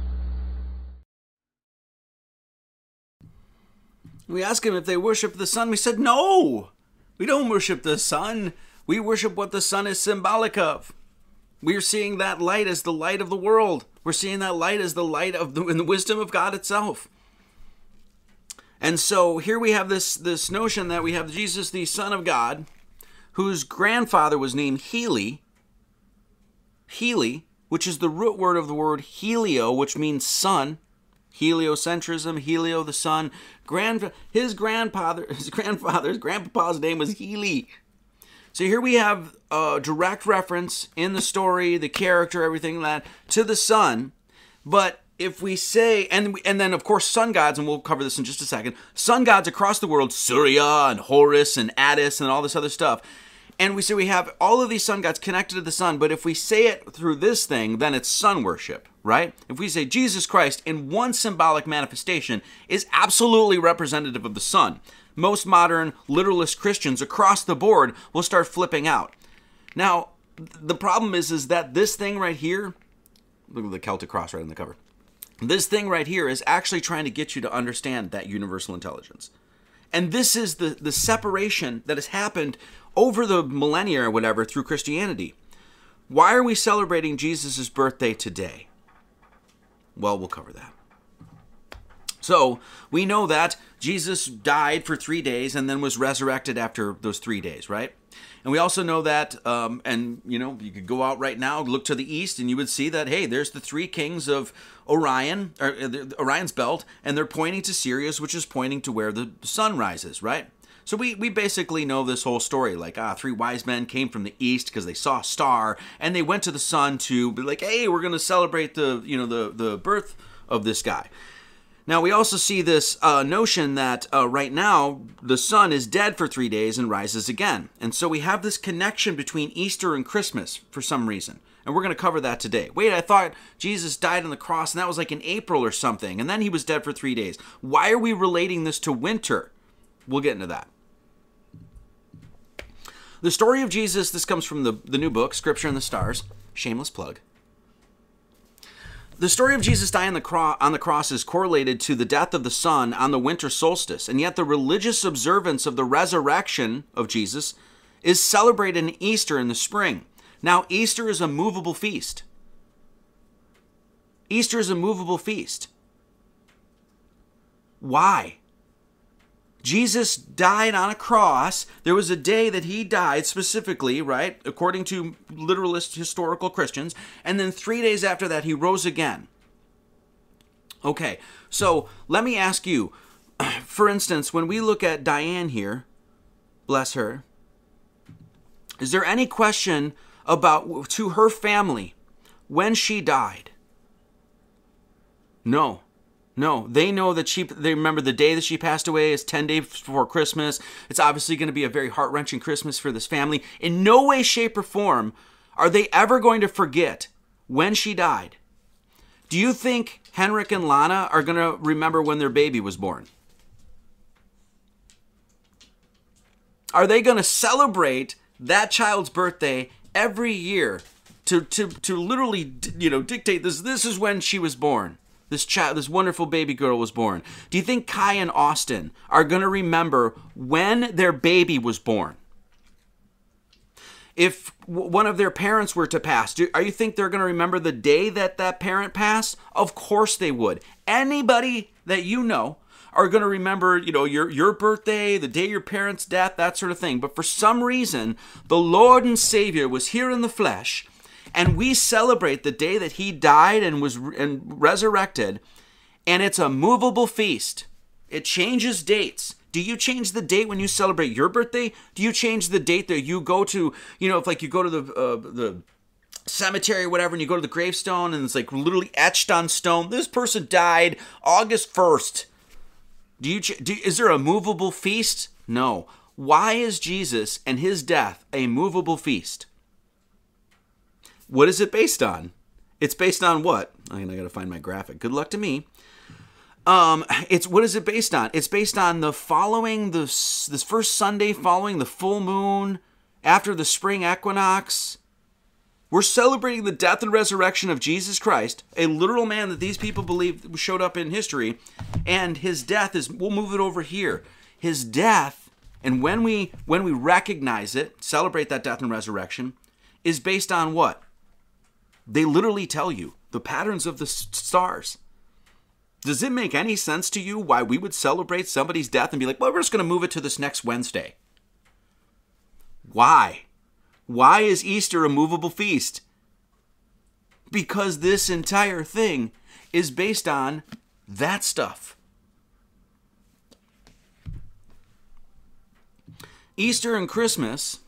We asked him if they worship the sun. We said, no! We don't worship the sun. We worship what the sun is symbolic of. We're seeing that light as the light of the world. We're seeing that light as the light of the, in the wisdom of God itself. And so here we have this this notion that we have Jesus, the Son of God, whose grandfather was named Heli. Heli, which is the root word of the word helio, which means sun. Heliocentrism, Helio the sun. Grand, his grandfather, [LAUGHS] his grandfather's grandpapa's name was Heli. So here we have a direct reference in the story, the character, everything that to the sun. But if we say and and then of course sun gods and we'll cover this in just a second. Sun gods across the world surya and horus and attis and all this other stuff. And we say we have all of these sun gods connected to the sun but if we say it through this thing then it's sun worship right? If we say jesus christ in one symbolic manifestation is absolutely representative of the sun most modern literalist christians across the board will start flipping out now the problem is is that this thing right here look at the celtic cross right on the cover this thing right here is actually trying to get you to understand that universal intelligence. And this is the, the separation that has happened over the millennia or whatever through Christianity. Why are we celebrating Jesus' birthday today? Well, we'll cover that. So we know that Jesus died for three days and then was resurrected after those three days, right? And we also know that, um, and you know, you could go out right now, look to the east, and you would see that, hey, there's the three kings of Orion, or uh, Orion's belt, and they're pointing to Sirius, which is pointing to where the sun rises, right? So we, we basically know this whole story. Like, ah, three wise men came from the east because they saw a star, and they went to the sun to be like, hey, we're to celebrate the, you know, the, the birth of this guy. Now, we also see this uh, notion that uh, right now the sun is dead for three days and rises again. And so we have this connection between Easter and Christmas for some reason. And we're going to cover that today. Wait, I thought Jesus died on the cross and that was like in April or something. And then he was dead for three days. Why are we relating this to winter? We'll get into that. The story of Jesus, this comes from the, the new book, Scripture and the Stars. Shameless plug. The story of Jesus dying on the, cro- on the cross is correlated to the death of the sun on the winter solstice, and yet the religious observance of the resurrection of Jesus is celebrated in Easter in the spring. Now, Easter is a movable feast. Easter is a movable feast. Why? Jesus died on a cross. There was a day that he died specifically, right? According to literalist historical Christians. And then three days after that, he rose again. Okay, so let me ask you [CLEARS THROAT] for instance, when we look at Diane here, bless her, is there any question about to her family when she died? No. No, they know that she, they remember the day that she passed away is 10 days before Christmas. It's obviously going to be a very heart wrenching Christmas for this family. In no way, shape, or form are they ever going to forget when she died. Do you think Henrik and Lana are going to remember when their baby was born? Are they going to celebrate that child's birthday every year to, to, to literally, you know, dictate this? This is when she was born this child, this wonderful baby girl was born. Do you think Kai and Austin are going to remember when their baby was born? If one of their parents were to pass, do are you think they're going to remember the day that that parent passed? Of course they would. Anybody that you know are going to remember, you know, your your birthday, the day your parents' death, that sort of thing. But for some reason, the Lord and Savior was here in the flesh and we celebrate the day that he died and was and resurrected. And it's a movable feast. It changes dates. Do you change the date when you celebrate your birthday? Do you change the date that you go to you know if like you go to the uh, the cemetery or whatever and you go to the gravestone and it's like literally etched on stone this person died august 1st do you do, is there a movable feast? No. Why is jesus and his death a movable feast what is it based on? It's based on what? I I gotta find my graphic. Good luck to me. Um, it's what is it based on? It's based on the following the this first Sunday following the full moon after the spring equinox. We're celebrating the death and resurrection of Jesus Christ, a literal man that these people believe showed up in history, and his death is we'll move it over here. His death, and when we when we recognize it, celebrate that death and resurrection, is based on what? They literally tell you the patterns of the stars. Does it make any sense to you why we would celebrate somebody's death and be like, well, we're just going to move it to this next Wednesday? Why? Why is Easter a movable feast? Because this entire thing is based on that stuff. Easter and Christmas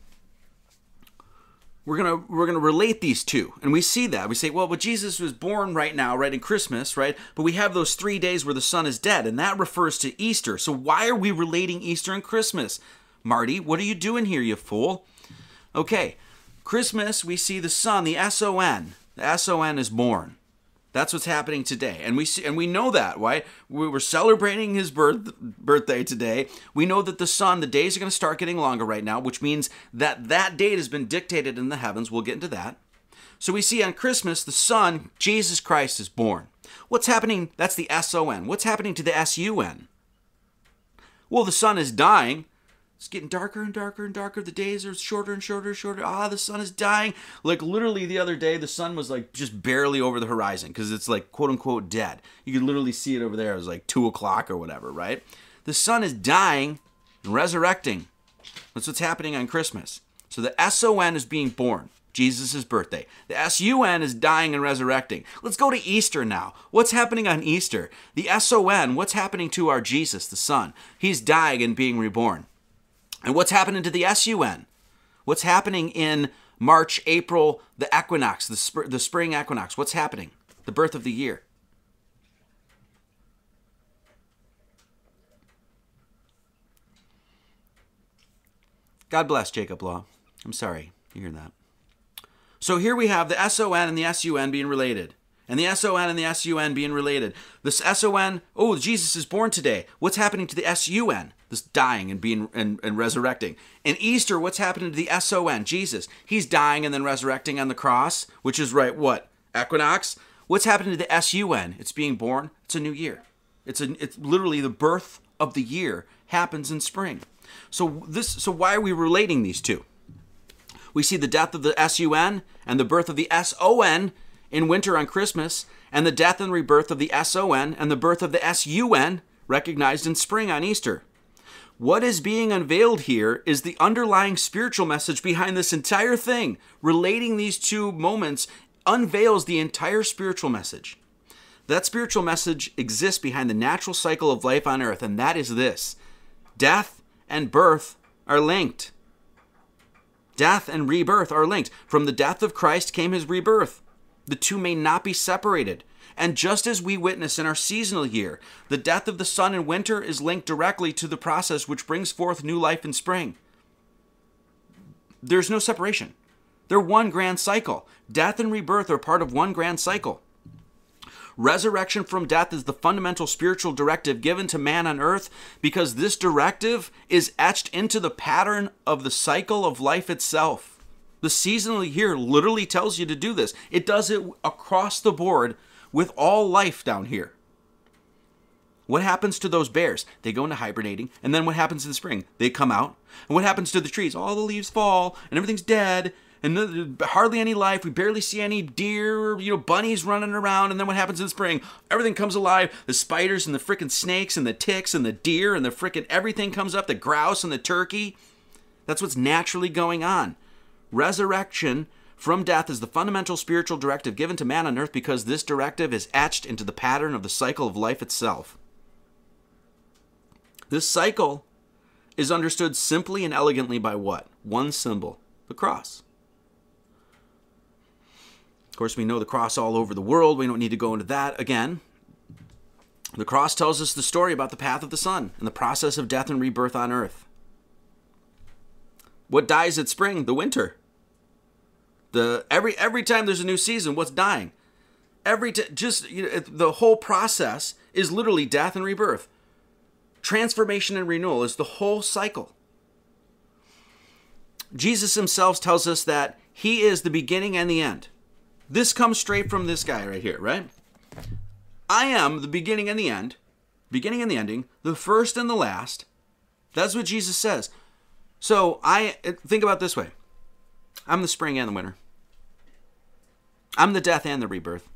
we're gonna we're gonna relate these two. And we see that. We say well but jesus was born right now right in christmas right? But we have those three days where the sun is dead and that refers to easter. So why are we relating easter and christmas? Marty what are you doing here you fool? Okay christmas we see the sun the s-o-n the s-o-n is born that's what's happening today, and we see, and we know that. Why we were celebrating his birth birthday today. We know that the sun, the days are going to start getting longer right now, which means that that date has been dictated in the heavens. We'll get into that. So we see on Christmas, the sun, Jesus Christ, is born. What's happening? That's the S O N. What's happening to the S U N? Well, the sun is dying. It's getting darker and darker and darker. The days are shorter and shorter and shorter. Ah, the sun is dying. Like literally the other day, the sun was like just barely over the horizon because it's like quote unquote dead. You could literally see it over there. It was like two o'clock or whatever, right? The sun is dying and resurrecting. That's what's happening on Christmas. So the SON is being born. Jesus' birthday. The SUN is dying and resurrecting. Let's go to Easter now. What's happening on Easter? The SON, what's happening to our Jesus, the Son? He's dying and being reborn. And what's happening to the SUN? What's happening in March, April, the equinox, the, sp- the spring equinox? What's happening? The birth of the year. God bless Jacob Law. I'm sorry you hear that. So here we have the SON and the SUN being related. And the SON and the SUN being related. This SON, oh, Jesus is born today. What's happening to the SUN? This dying and being and, and resurrecting. In Easter, what's happening to the SON? Jesus. He's dying and then resurrecting on the cross, which is right, what? Equinox? What's happening to the SUN? It's being born. It's a new year. It's a it's literally the birth of the year happens in spring. So this so why are we relating these two? We see the death of the SUN and the birth of the SON in winter on Christmas, and the death and rebirth of the SON and the birth of the SUN recognized in spring on Easter. What is being unveiled here is the underlying spiritual message behind this entire thing. Relating these two moments unveils the entire spiritual message. That spiritual message exists behind the natural cycle of life on earth, and that is this death and birth are linked. Death and rebirth are linked. From the death of Christ came his rebirth. The two may not be separated. And just as we witness in our seasonal year, the death of the sun in winter is linked directly to the process which brings forth new life in spring. There's no separation. They're one grand cycle. Death and rebirth are part of one grand cycle. Resurrection from death is the fundamental spiritual directive given to man on earth because this directive is etched into the pattern of the cycle of life itself. The seasonal year literally tells you to do this. It does it across the board with all life down here. What happens to those bears? They go into hibernating, and then what happens in the spring? They come out. And what happens to the trees? All the leaves fall, and everything's dead, and hardly any life. We barely see any deer, you know, bunnies running around. And then what happens in the spring? Everything comes alive. The spiders and the freaking snakes and the ticks and the deer and the freaking everything comes up. The grouse and the turkey. That's what's naturally going on. Resurrection from death is the fundamental spiritual directive given to man on earth because this directive is etched into the pattern of the cycle of life itself. This cycle is understood simply and elegantly by what? One symbol the cross. Of course, we know the cross all over the world. We don't need to go into that again. The cross tells us the story about the path of the sun and the process of death and rebirth on earth. What dies at spring? The winter. The every every time there's a new season, what's dying? Every t- just you know, the whole process is literally death and rebirth. Transformation and renewal is the whole cycle. Jesus himself tells us that he is the beginning and the end. This comes straight from this guy right here, right? I am the beginning and the end, beginning and the ending, the first and the last. That's what Jesus says. So I think about this way. I'm the spring and the winter. I'm the death and the rebirth.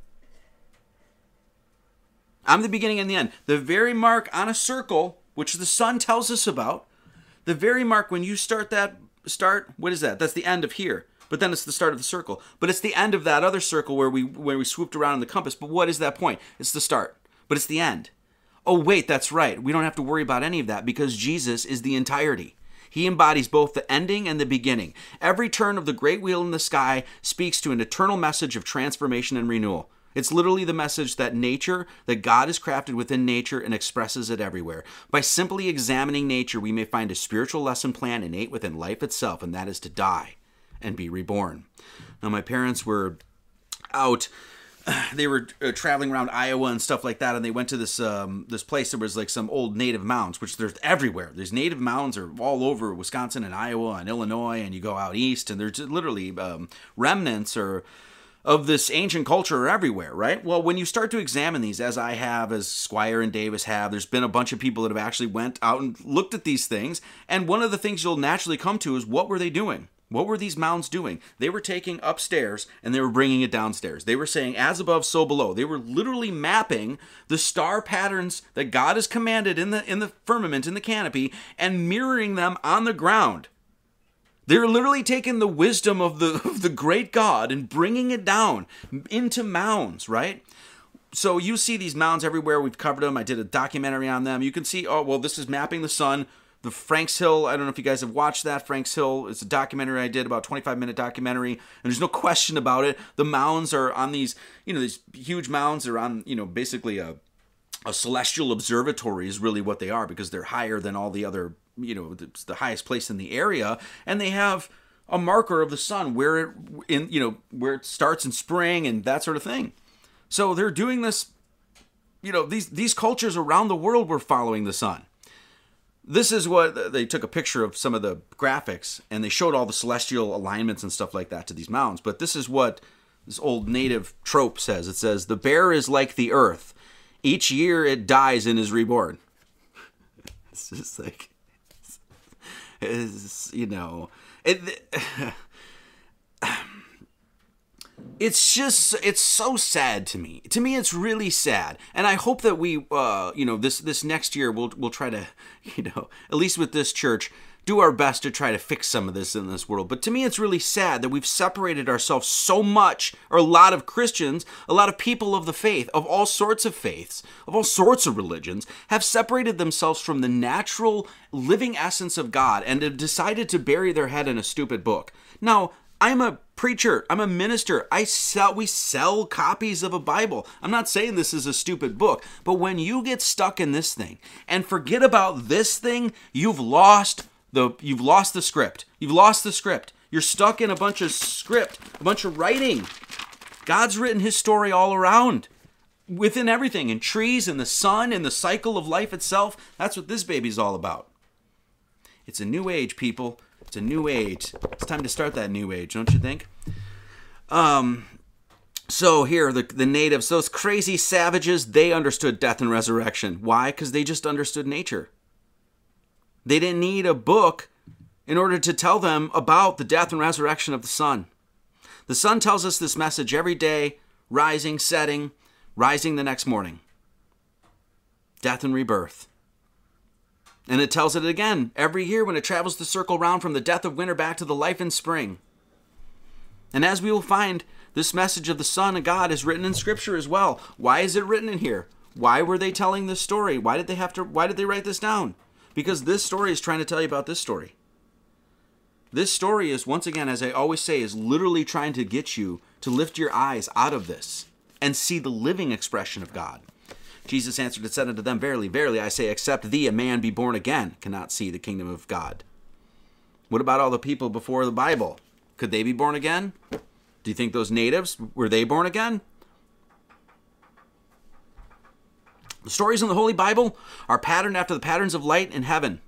I'm the beginning and the end. The very mark on a circle, which the sun tells us about, the very mark when you start that start, what is that? That's the end of here. But then it's the start of the circle. But it's the end of that other circle where we where we swooped around in the compass. But what is that point? It's the start. But it's the end. Oh wait, that's right. We don't have to worry about any of that because Jesus is the entirety. He embodies both the ending and the beginning. Every turn of the great wheel in the sky speaks to an eternal message of transformation and renewal. It's literally the message that nature, that God is crafted within nature and expresses it everywhere. By simply examining nature, we may find a spiritual lesson plan innate within life itself, and that is to die and be reborn. Now, my parents were out [SIGHS] they were uh, traveling around Iowa and stuff like that, and they went to this um, this place that was like some old native mounds, which there's everywhere. There's native mounds are all over Wisconsin and Iowa and Illinois, and you go out east, and there's literally um, remnants or of this ancient culture are everywhere, right? Well, when you start to examine these, as I have, as Squier and Davis have, there's been a bunch of people that have actually went out and looked at these things, and one of the things you'll naturally come to is what were they doing? What were these mounds doing? They were taking upstairs and they were bringing it downstairs. They were saying, as above, so below. They were literally mapping the star patterns that God has commanded in the in the firmament, in the canopy, and mirroring them on the ground. They're literally taking the wisdom of the [LAUGHS] of the great God and bringing it down into mounds, right? So you see these mounds everywhere. We've covered them. I did a documentary on them. You can see, oh well, this is mapping the sun the Franks Hill. I don't know if you guys have watched that. Franks Hill is a documentary I did about 25 minute documentary, and there's no question about it. The mounds are on these, you know, these huge mounds are on, you know, basically a a celestial observatory is really what they are because they're higher than all the other, you know, it's the highest place in the area, and they have a marker of the sun where it in you know where it starts in spring and that sort of thing. So they're doing this. You know, these these cultures around the world were following the sun this is what they took a picture of some of the graphics and they showed all the celestial alignments and stuff like that to these mounds. But this is what this old native trope says it says, The bear is like the earth. Each year it dies and is reborn. [LAUGHS] it's just like, it's, you know, it. [SIGHS] [SIGHS] it's just it's so sad to me. To me it's really sad. And i hope that we uh you know this this next year we'll we'll try to [LAUGHS] you know at least with this church do our best to try to fix some of this in this world. But to me it's really sad that we've separated ourselves so much or a lot of christians a lot of people of the faith of all sorts of faiths of all sorts of religions have separated themselves from the natural living essence of god and have decided to bury their head in a stupid book. Now I'm a preacher. I'm a minister. I sell we sell copies of a Bible. I'm not saying this is a stupid book, but when you get stuck in this thing and forget about this thing, you've lost the you've lost the script. You've lost the script. You're stuck in a bunch of script, a bunch of writing. God's written his story all around within everything in trees in the sun in the cycle of life itself. That's what this baby's all about. It's a new age, people. It's a new age. It's time to start that new age, don't you think? Um, so here, the, the natives, those crazy savages, they understood death and resurrection. Why? Because they just understood nature. They didn't need a book in order to tell them about the death and resurrection of the sun. The sun tells us this message every day, rising, setting, rising the next morning. Death and rebirth. And it tells it again every year when it travels the circle round from the death of winter back to the life in spring. And as we will find, this message of the Son of God is written in Scripture as well. Why is it written in here? Why were they telling this story? Why did they have to why did they write this down? Because this story is trying to tell you about this story. This story is once again, as I always say, is literally trying to get you to lift your eyes out of this and see the living expression of God. Jesus answered and said unto them, Verily, verily, I say, except thee a man be born again, cannot see the kingdom of God. What about all the people before the Bible? Could they be born again? Do you think those natives, were they born again? The stories in the Holy Bible are patterned after the patterns of light in heaven,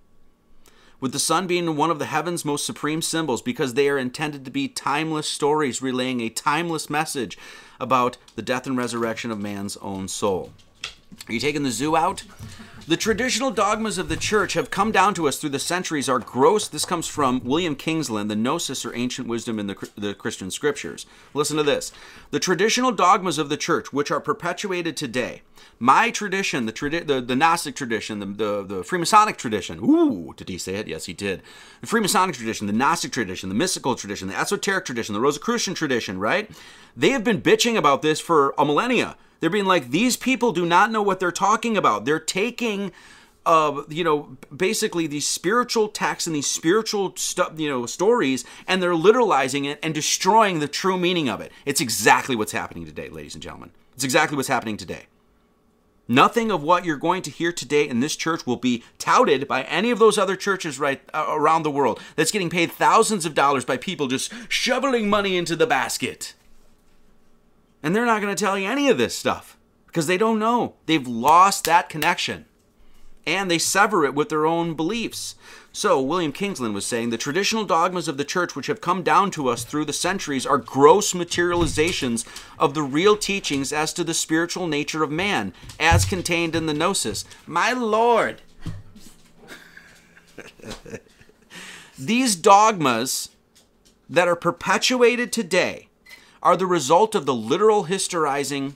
with the sun being one of the heaven's most supreme symbols because they are intended to be timeless stories relaying a timeless message about the death and resurrection of man's own soul. Are you taking the zoo out? The traditional dogmas of the church have come down to us through the centuries are gross. This comes from William Kingsland, the Gnosis or Ancient Wisdom in the, the Christian Scriptures. Listen to this. The traditional dogmas of the church, which are perpetuated today, my tradition, the, tradi- the, the Gnostic tradition, the, the, the Freemasonic tradition, ooh, did he say it? Yes, he did. The Freemasonic tradition, the Gnostic tradition, the mystical tradition, the esoteric tradition, the Rosicrucian tradition, right? They have been bitching about this for a millennia. They're being like, these people do not know what they're talking about. They're taking uh, you know, basically these spiritual texts and these spiritual stuff, you know, stories, and they're literalizing it and destroying the true meaning of it. It's exactly what's happening today, ladies and gentlemen. It's exactly what's happening today. Nothing of what you're going to hear today in this church will be touted by any of those other churches right uh, around the world that's getting paid thousands of dollars by people just shoveling money into the basket. And they're not going to tell you any of this stuff because they don't know. They've lost that connection. and they sever it with their own beliefs. So, William Kingsland was saying the traditional dogmas of the church, which have come down to us through the centuries, are gross materializations of the real teachings as to the spiritual nature of man, as contained in the Gnosis. My Lord! [LAUGHS] These dogmas that are perpetuated today are the result of the literal historizing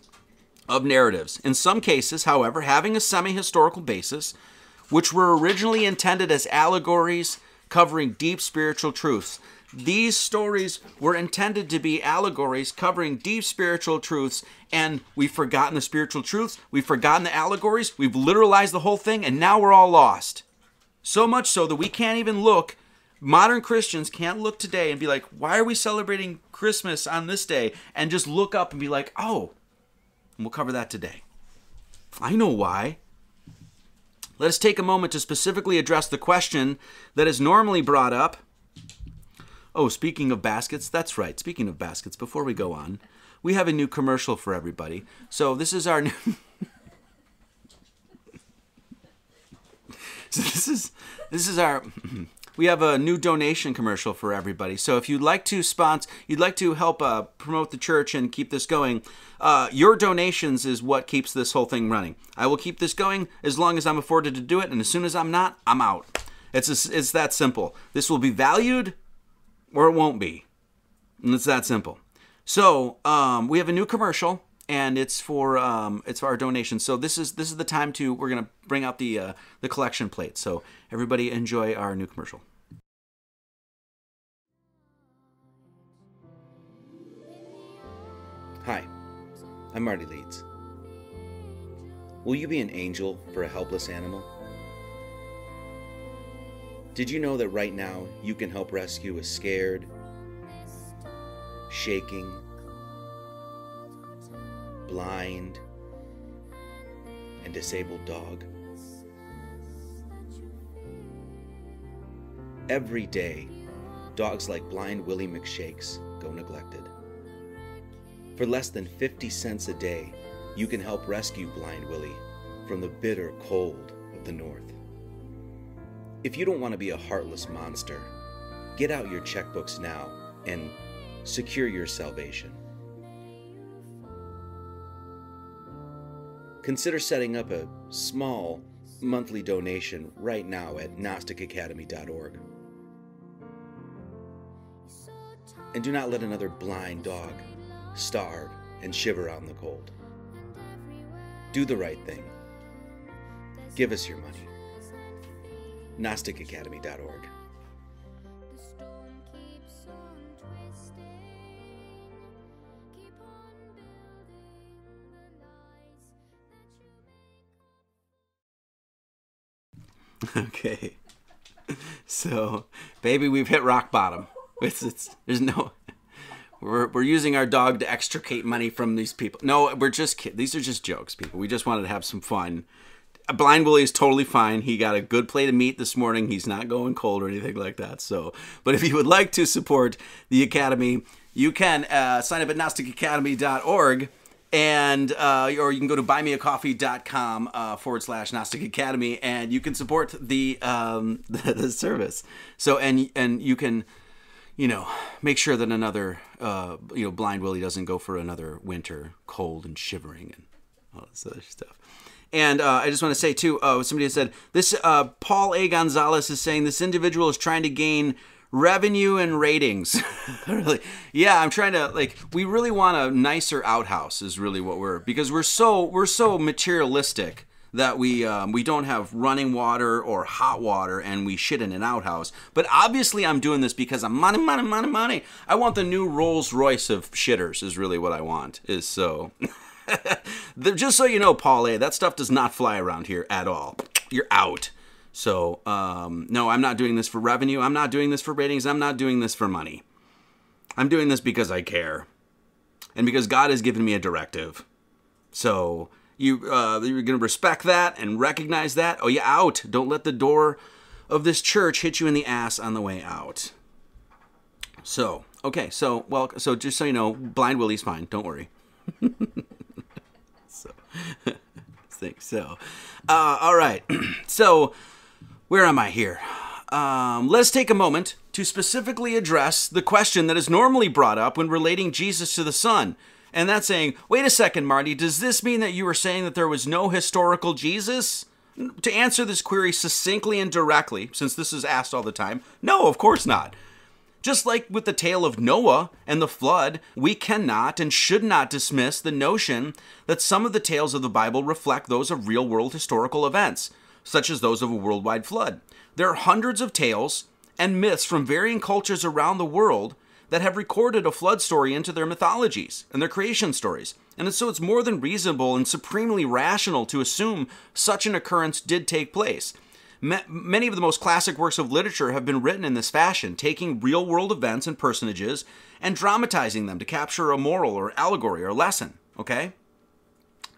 of narratives. In some cases, however, having a semi historical basis, which were originally intended as allegories covering deep spiritual truths. These stories were intended to be allegories covering deep spiritual truths, and we've forgotten the spiritual truths, we've forgotten the allegories, we've literalized the whole thing, and now we're all lost. So much so that we can't even look, modern Christians can't look today and be like, why are we celebrating Christmas on this day? And just look up and be like, oh, and we'll cover that today. I know why. Let us take a moment to specifically address the question that is normally brought up. Oh, speaking of baskets, that's right. Speaking of baskets, before we go on, we have a new commercial for everybody. So this is our [LAUGHS] new. [LAUGHS] so this is this is our [CLEARS THROAT] we have a new donation commercial for everybody. So if you'd like to sponsor, you'd like to help uh, promote the church and keep this going, uh, your donations is what keeps this whole thing running. I will keep this going as long as I'm afforded to do it, and as soon as I'm not, I'm out. It's a, it's that simple. This will be valued, or it won't be. And it's that simple. So um, we have a new commercial and it's for um, it's for our donations. So this is this is the time to we're gonna bring out the uh, the collection plate. So everybody enjoy our new commercial. Hi, I'm Marty Leeds. Will you be an angel for a helpless animal? Did you know that right now you can help rescue a scared, shaking, blind, and disabled dog? Every day, dogs like Blind Willie McShakes go neglected. For less than 50 cents a day, you can help rescue Blind Willie from the bitter cold of the North. If you don't want to be a heartless monster, get out your checkbooks now and secure your salvation. Consider setting up a small monthly donation right now at GnosticAcademy.org. And do not let another blind dog starve and shiver out in the cold. Do the right thing. Give us your money. GnosticAcademy.org. Okay. [LAUGHS] So, baby, we've hit rock bottom. It's, it's there's no we're, we're using our dog to extricate money from these people. No, we're just kidding. These are just jokes, people. We just wanted to have some fun. Blind Willie is totally fine. He got a good plate of meat this morning. He's not going cold or anything like that. So, but if you would like to support the Academy, you can uh, sign up at GnosticAcademy.org and uh, or you can go to buymeacoffee.com uh, forward slash Gnostic Academy and you can support the, um, [LAUGHS] the, the service. So and and you can you know make sure that another uh, you know blind Willie doesn't go for another winter cold and shivering and all this other stuff. And uh, I just want to say too, uh, somebody said this. Uh, Paul A. Gonzalez is saying this individual is trying to gain revenue and ratings. [LAUGHS] really, yeah, I'm trying to like. We really want a nicer outhouse. Is really what we're because we're so we're so materialistic that we um, we don't have running water or hot water and we shit in an outhouse. But obviously, I'm doing this because I'm money, money, money, money. I want the new Rolls Royce of shitters. Is really what I want. Is so. [LAUGHS] Just so you know, Paul A, that stuff does not fly around here at all. You're out. So, um, no, I'm not doing this for revenue. I'm not doing this for ratings. I'm not doing this for money. I'm doing this because I care. And because God has given me a directive. So, you, uh, you're going to respect that and recognize that. Oh, you out. Don't let the door of this church hit you in the ass on the way out. So, okay, so, well, so just so you know, Blind Willie's fine. Don't worry. [LAUGHS] so, [LAUGHS] think so. Uh, all right. [CLEARS THROAT] so, where am I here? Um, let's take a moment to specifically address the question that is normally brought up when relating Jesus to the Son. And that's saying, wait a second, Marty, does this mean that you were saying that there was no historical Jesus? To answer this query succinctly and directly, since this is asked all the time, no, of course not. Just like with the tale of Noah and the flood, we cannot and should not dismiss the notion that some of the tales of the Bible reflect those of real world historical events, such as those of a worldwide flood. There are hundreds of tales and myths from varying cultures around the world that have recorded a flood story into their mythologies and their creation stories. And so it's more than reasonable and supremely rational to assume such an occurrence did take place. Many of the most classic works of literature have been written in this fashion, taking real world events and personages and dramatizing them to capture a moral or allegory or lesson, okay?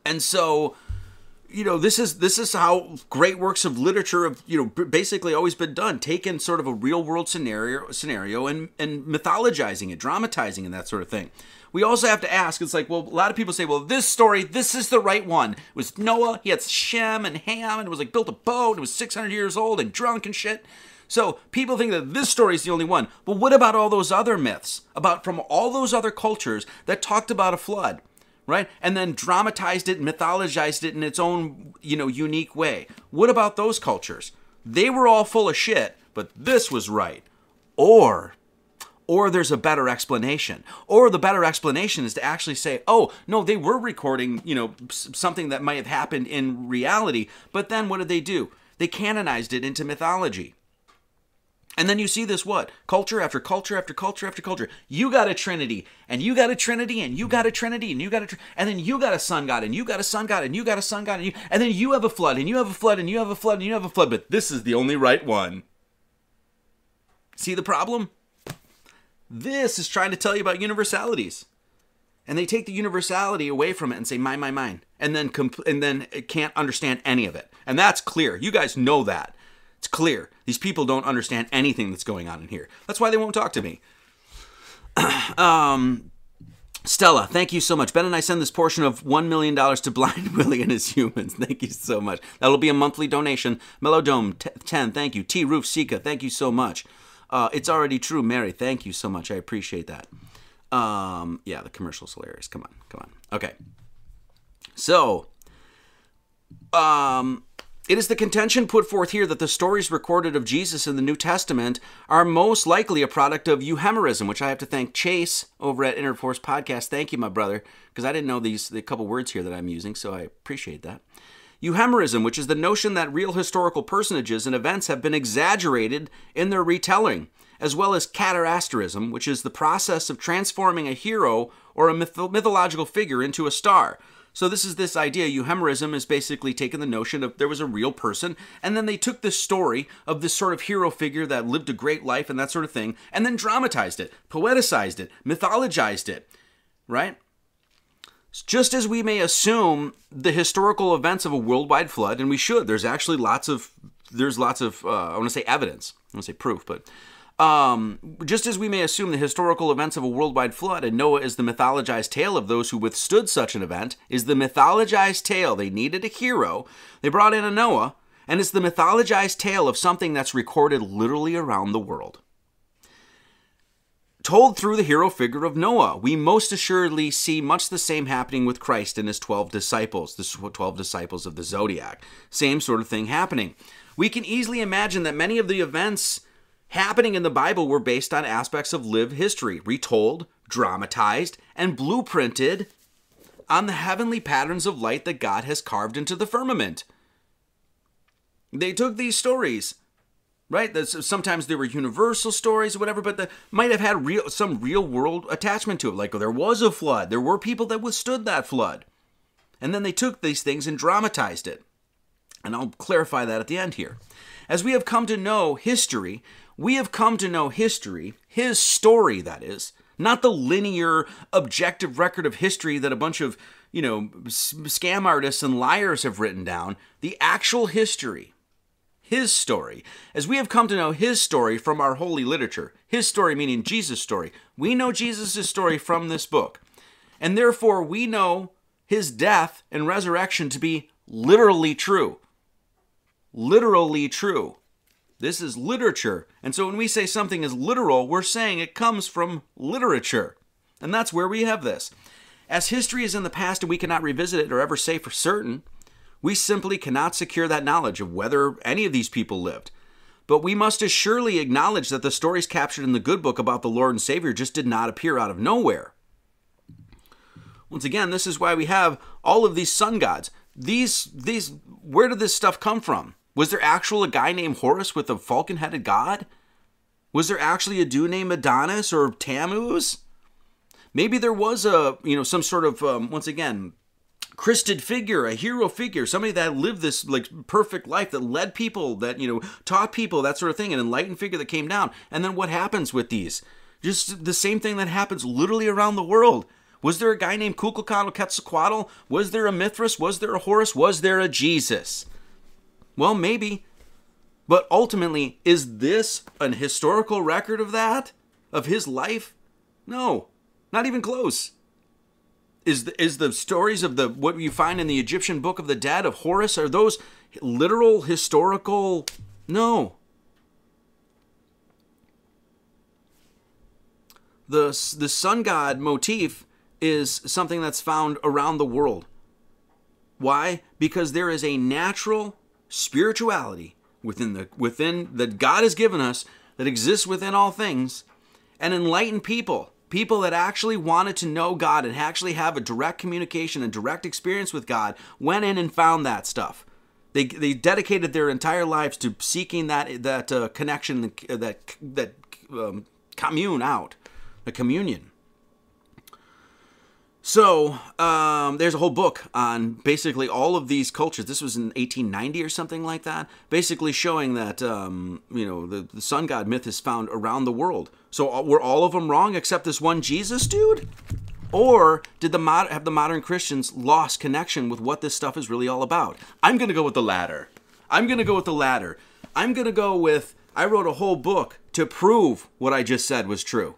And so you know this is this is how great works of literature have you know basically always been done. Taken sort of a real world scenario scenario and and mythologizing it dramatizing and that sort of thing. We also have to ask it's like well a lot of people say well this story this is the right one. It was noah he had shem and ham and it was like built a boat it was 600 years old and drunk and shit. So people think that this story is the only one. But what about all those other myths about from all those other cultures that talked about a flood right? And then dramatized it, mythologized it in its own, you know, unique way. What about those cultures? They were all full of shit, but this was right. Or or there's a better explanation. Or the better explanation is to actually say, "Oh, no, they were recording, you know, something that might have happened in reality, but then what did they do? They canonized it into mythology." And then you see this what? Culture after culture after culture after culture. You got a trinity, and you got a trinity, and you got a trinity, and you got a tr- and then you got a sun god, and you got a sun god, and you got a sun god, and you and then you have a flood, and you have a flood, and you have a flood, and you have a flood, but this is the only right one. See the problem? This is trying to tell you about universalities. And they take the universality away from it and say mine, mine, mine, and then compl- and then it can't understand any of it. And that's clear. You guys know that. It's clear. These people don't understand anything that's going on in here. That's why they won't talk to me. [CLEARS THROAT] um, Stella, thank you so much. Ben and I send this portion of $1 million to Blind [LAUGHS] Willie and his humans. Thank you so much. That'll be a monthly donation. Melodome, t- 10, thank you. T Roof Sika, thank you so much. Uh, it's already true. Mary, thank you so much. I appreciate that. Um, yeah, the commercial's hilarious. Come on, come on. Okay. So, um, it is the contention put forth here that the stories recorded of Jesus in the New Testament are most likely a product of euhemerism, which I have to thank Chase over at Interforce Podcast. Thank you, my brother, because I didn't know these the couple words here that I'm using, so I appreciate that. Euhemerism, which is the notion that real historical personages and events have been exaggerated in their retelling, as well as catarasterism, which is the process of transforming a hero or a myth- mythological figure into a star. So this is this idea. Euhemerism is basically taking the notion of there was a real person, and then they took this story of this sort of hero figure that lived a great life and that sort of thing, and then dramatized it, poeticized it, mythologized it, right? Just as we may assume the historical events of a worldwide flood, and we should. There's actually lots of there's lots of uh, I want to say evidence. I want to say proof, but um, just as we may assume the historical events of a worldwide flood and Noah is the mythologized tale of those who withstood such an event, is the mythologized tale they needed a hero, they brought in a Noah, and it's the mythologized tale of something that's recorded literally around the world. Told through the hero figure of Noah, we most assuredly see much the same happening with Christ and his 12 disciples, the 12 disciples of the zodiac. Same sort of thing happening. We can easily imagine that many of the events happening in the Bible were based on aspects of lived history, retold, dramatized, and blueprinted on the heavenly patterns of light that God has carved into the firmament. They took these stories, right? Sometimes they were universal stories or whatever, but they might have had real some real world attachment to it. Like there was a flood, there were people that withstood that flood, and then they took these things and dramatized it. And I'll clarify that at the end here. As we have come to know history, we have come to know history, his story, that is, not the linear, objective record of history that a bunch of, you know, scam artists and liars have written down, the actual history, his story. As we have come to know his story from our holy literature, his story meaning Jesus' story, we know Jesus' story from this book. And therefore, we know his death and resurrection to be literally true. Literally true. This is literature. And so when we say something is literal, we're saying it comes from literature. And that's where we have this. As history is in the past and we cannot revisit it or ever say for certain, we simply cannot secure that knowledge of whether any of these people lived. But we must as surely acknowledge that the stories captured in the good book about the Lord and Savior just did not appear out of nowhere. Once again, this is why we have all of these sun gods. These these where did this stuff come from? Was there actual a guy named Horus with a falcon-headed god? Was there actually a dude named Adonis or Tammuz? Maybe there was a, you know, some sort of, um, once again, Christed figure, a hero figure, somebody that lived this like perfect life, that led people, that you know taught people, that sort of thing, an enlightened figure that came down. And then what happens with these? Just the same thing that happens literally around the world. Was there a guy named Kukulkan or Quetzalcoatl? Was there a Mithras? Was there a Horus? Was there a Jesus? Well, maybe. But ultimately, is this an historical record of that? Of his life? No, not even close. Is the, is the stories of the what you find in the Egyptian Book of the Dead of Horus are those literal historical? No. The the sun god motif is something that's found around the world. Why? Because there is a natural spirituality within the within that God has given us that exists within all things, and enlightened people, people that actually wanted to know God and actually have a direct communication and direct experience with God, went in and found that stuff. They, they dedicated their entire lives to seeking that that uh, connection that that um, commune out, the communion. So um, there's a whole book on basically all of these cultures. This was in 1890 or something like that, basically showing that um, you know the, the sun god myth is found around the world. So uh, were all of them wrong except this one Jesus dude? Or did the mod- have the modern Christians lost connection with what this stuff is really all about? I'm gonna go with the latter. I'm gonna go with the latter. I'm gonna go with I wrote a whole book to prove what I just said was true.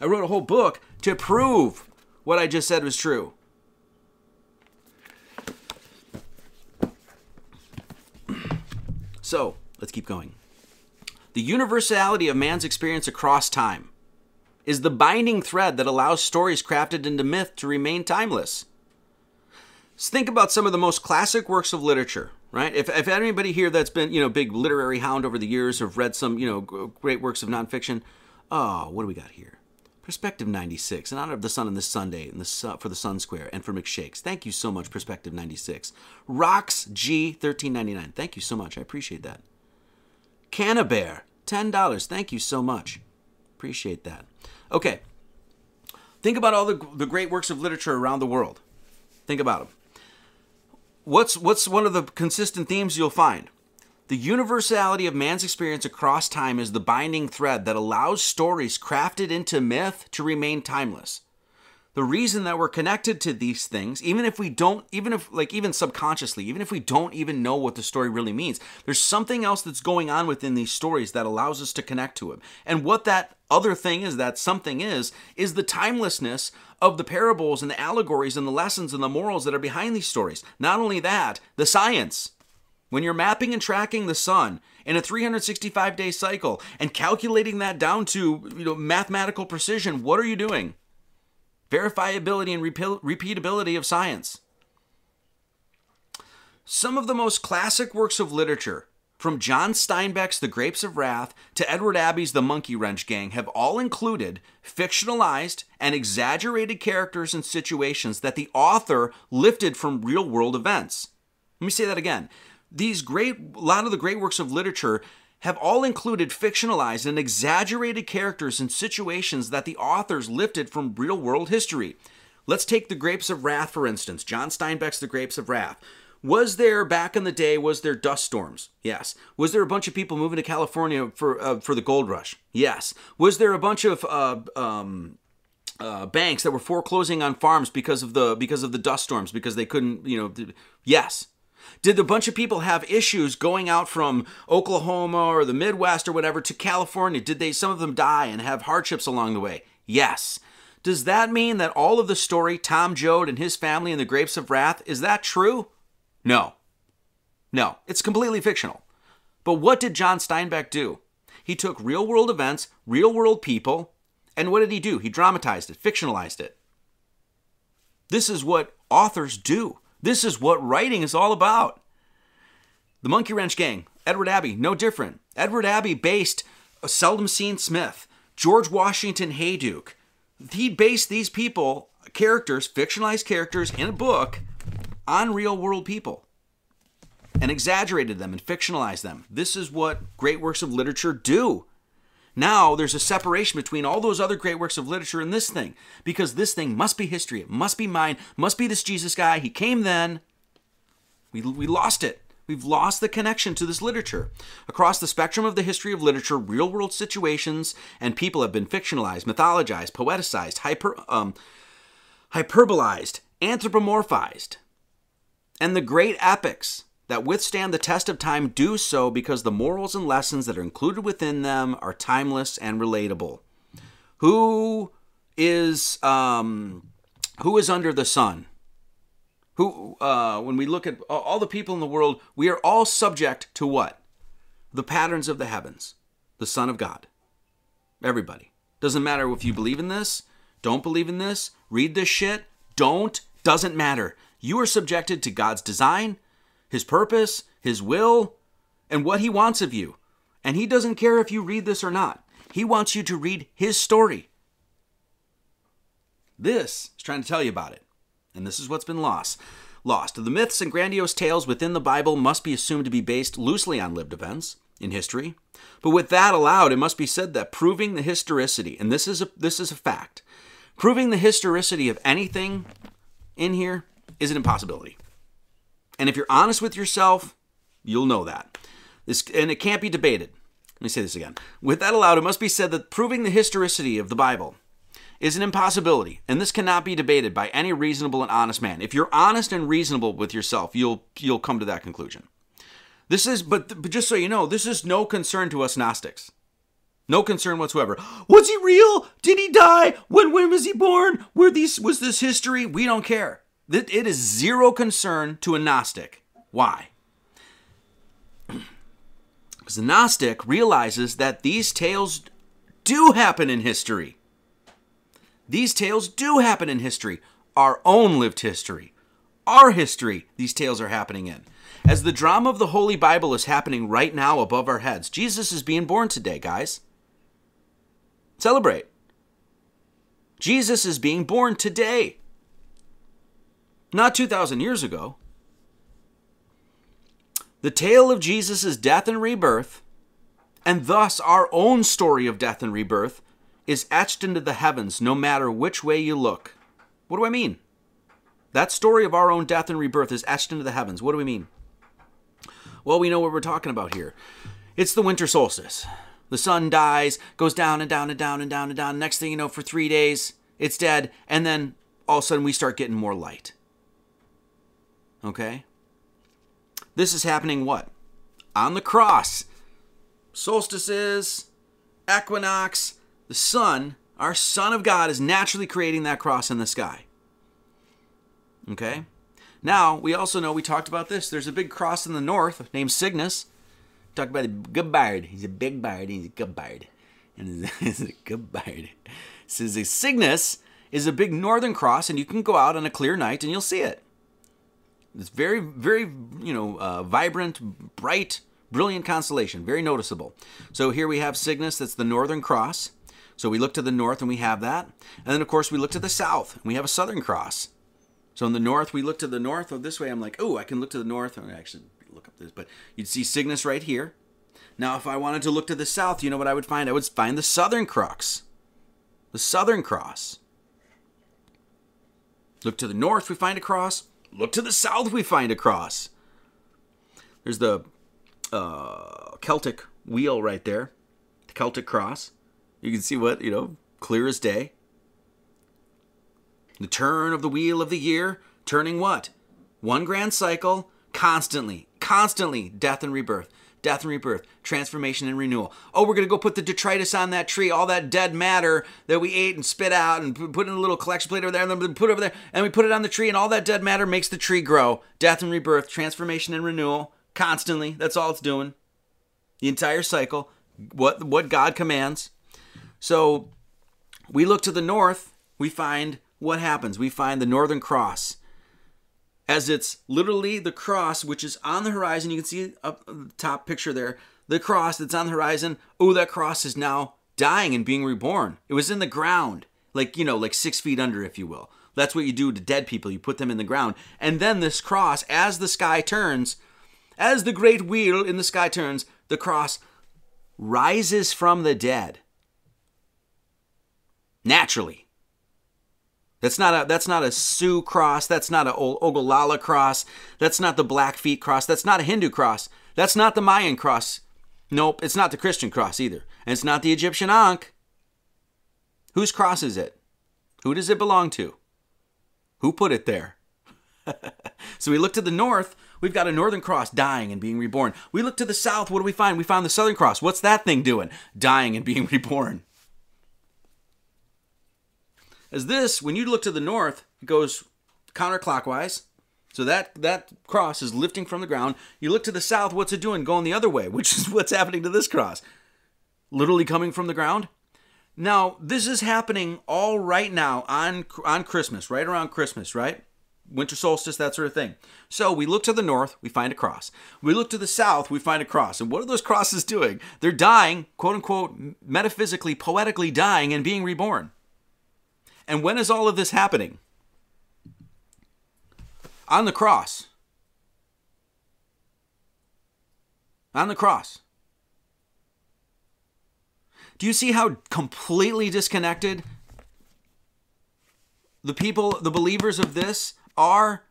I wrote a whole book to prove what I just said was true. So, let's keep going. The universality of man's experience across time is the binding thread that allows stories crafted into myth to remain timeless. So think about some of the most classic works of literature, right? If, if anybody here that's been, you know, big literary hound over the years have read some, you know, great works of nonfiction, oh, what do we got here? Perspective 96, in honor of the sun on this Sunday and the sun, for the Sun Square and for McShakes. Thank you so much, Perspective 96. Rocks G 1399. Thank you so much. I appreciate that. Cannabear, $10. Thank you so much. Appreciate that. Okay. Think about all the, the great works of literature around the world. Think about them. What's, what's one of the consistent themes you'll find? The universality of man's experience across time is the binding thread that allows stories crafted into myth to remain timeless. The reason that we're connected to these things, even if we don't, even if, like, even subconsciously, even if we don't even know what the story really means, there's something else that's going on within these stories that allows us to connect to it. And what that other thing is, that something is, is the timelessness of the parables and the allegories and the lessons and the morals that are behind these stories. Not only that, the science when you're mapping and tracking the sun in a 365 day cycle and calculating that down to you know mathematical precision, what are you doing? Verifiability and repeatability of science. Some of the most classic works of literature, from John Steinbeck's The Grapes of Wrath to Edward Abbey's The Monkey Wrench Gang, have all included fictionalized and exaggerated characters and situations that the author lifted from real world events. Let me say that again these great, a lot of the great works of literature have all included fictionalized and exaggerated characters and situations that the authors lifted from real world history. Let's take The Grapes of Wrath, for instance. John Steinbeck's The Grapes of Wrath. Was there back in the day? Was there dust storms? Yes. Was there a bunch of people moving to California for uh, for the gold rush? Yes. Was there a bunch of uh, um, uh, banks that were foreclosing on farms because of the because of the dust storms because they couldn't you know? Yes. Did a bunch of people have issues going out from Oklahoma or the Midwest or whatever to California? Did they some of them die and have hardships along the way? Yes. Does that mean that all of the story, Tom Joad and his family and the grapes of wrath, is that true? No. No, it's completely fictional. But what did John Steinbeck do? He took real world events, real world people, and what did he do? He dramatized it, fictionalized it. This is what authors do. This is what writing is all about. The Monkey Wrench Gang, Edward Abbey, no different. Edward Abbey based a Seldom Seen Smith, George Washington Hayduke. He based these people, characters, fictionalized characters in a book, on real world people and exaggerated them and fictionalized them. This is what great works of literature do. Now there's a separation between all those other great works of literature and this thing because this thing must be history. It must be mine. Must be this Jesus guy. He came then. We, we lost it. We've lost the connection to this literature. Across the spectrum of the history of literature, real world situations and people have been fictionalized, mythologized, poeticized, hyper, um, hyperbolized, anthropomorphized. And the great epics that withstand the test of time do so because the morals and lessons that are included within them are timeless and relatable. Who is um, who is under the sun? who uh, when we look at all the people in the world we are all subject to what the patterns of the heavens the son of god everybody doesn't matter if you believe in this don't believe in this read this shit don't doesn't matter you are subjected to god's design his purpose his will and what he wants of you and he doesn't care if you read this or not he wants you to read his story this is trying to tell you about it and this is what's been lost. Lost. The myths and grandiose tales within the Bible must be assumed to be based loosely on lived events in history. But with that allowed, it must be said that proving the historicity, and this is a this is a fact, proving the historicity of anything in here is an impossibility. And if you're honest with yourself, you'll know that. This and it can't be debated. Let me say this again. With that allowed, it must be said that proving the historicity of the Bible is an impossibility, and this cannot be debated by any reasonable and honest man. If you're honest and reasonable with yourself, you'll you'll come to that conclusion. This is, but, but just so you know, this is no concern to us Gnostics. No concern whatsoever. Was he real? Did he die? When when was he born? Were these was this history? We don't care. It is zero concern to a Gnostic. Why? [CLEARS THROAT] Because the Gnostic realizes that these tales do happen in history. These tales do happen in history, our own lived history. Our history, these tales are happening in. As the drama of the Holy Bible is happening right now above our heads, Jesus is being born today, guys. Celebrate. Jesus is being born today. Not 2,000 years ago. The tale of Jesus' death and rebirth, and thus our own story of death and rebirth, is etched into the heavens no matter which way you look. What do I mean? That story of our own death and rebirth is etched into the heavens. What do we mean? Well, we know what we're talking about here. It's the winter solstice. The sun dies, goes down and down and down and down and down. Next thing you know, for three days, it's dead. And then all of a sudden, we start getting more light. Okay? This is happening what? On the cross. Solstices, equinox, the sun, our Son of God, is naturally creating that cross in the sky. Okay? Now, we also know we talked about this. There's a big cross in the north named Cygnus. Talked about a good bird. He's a big bird. He's a good bird. And [LAUGHS] he's a good bird. Says a Cygnus is a big northern cross, and you can go out on a clear night and you'll see it. It's very, very, you know, uh, vibrant, bright, brilliant constellation. Very noticeable. So here we have Cygnus. That's the northern cross. So we look to the north and we have that. And then, of course, we look to the south and we have a southern cross. So in the north, we look to the north. Oh, this way, I'm like, oh, I can look to the north. I actually look up this, but you'd see Cygnus right here. Now, if I wanted to look to the south, you know what I would find? I would find the southern crux, the southern cross. Look to the north, we find a cross. Look to the south, we find a cross. There's the uh, Celtic wheel right there, the Celtic cross. You can see what, you know, clear as day. The turn of the wheel of the year, turning what? One grand cycle, constantly, constantly death and rebirth. Death and rebirth, transformation and renewal. Oh, we're going to go put the detritus on that tree, all that dead matter that we ate and spit out and put in a little collection plate over there and then put it over there and we put it on the tree and all that dead matter makes the tree grow. Death and rebirth, transformation and renewal, constantly. That's all it's doing. The entire cycle, what what God commands. So we look to the north, we find what happens. We find the northern cross as it's literally the cross which is on the horizon. You can see up the top picture there. The cross that's on the horizon. Oh, that cross is now dying and being reborn. It was in the ground, like, you know, like six feet under, if you will. That's what you do to dead people. You put them in the ground. And then this cross, as the sky turns, as the great wheel in the sky turns, the cross rises from the dead. Naturally. That's not a that's not a Sioux cross. That's not a Oglala cross. That's not the Blackfeet cross. That's not a Hindu cross. That's not the Mayan cross. Nope, it's not the Christian cross either. And it's not the Egyptian Ankh. Whose cross is it? Who does it belong to? Who put it there? [LAUGHS] so we look to the north, we've got a northern cross dying and being reborn. We look to the south, what do we find? We found the southern cross. What's that thing doing? Dying and being [LAUGHS] reborn. As this, when you look to the north, it goes counterclockwise. So that that cross is lifting from the ground. You look to the south, what's it doing? Going the other way, [LAUGHS] which is what's happening to this cross. Literally coming from the ground. Now, this is happening all right now on on Christmas, right around Christmas, right? Winter solstice, that sort of thing. So we look to the north, we find a cross. We look to the south, we find a cross. And what are those [LAUGHS] crosses doing? They're dying, quote unquote, metaphysically, poetically dying and being reborn. And when is all of this happening? On the cross. On the cross. Do you see how completely disconnected the people, the believers of this are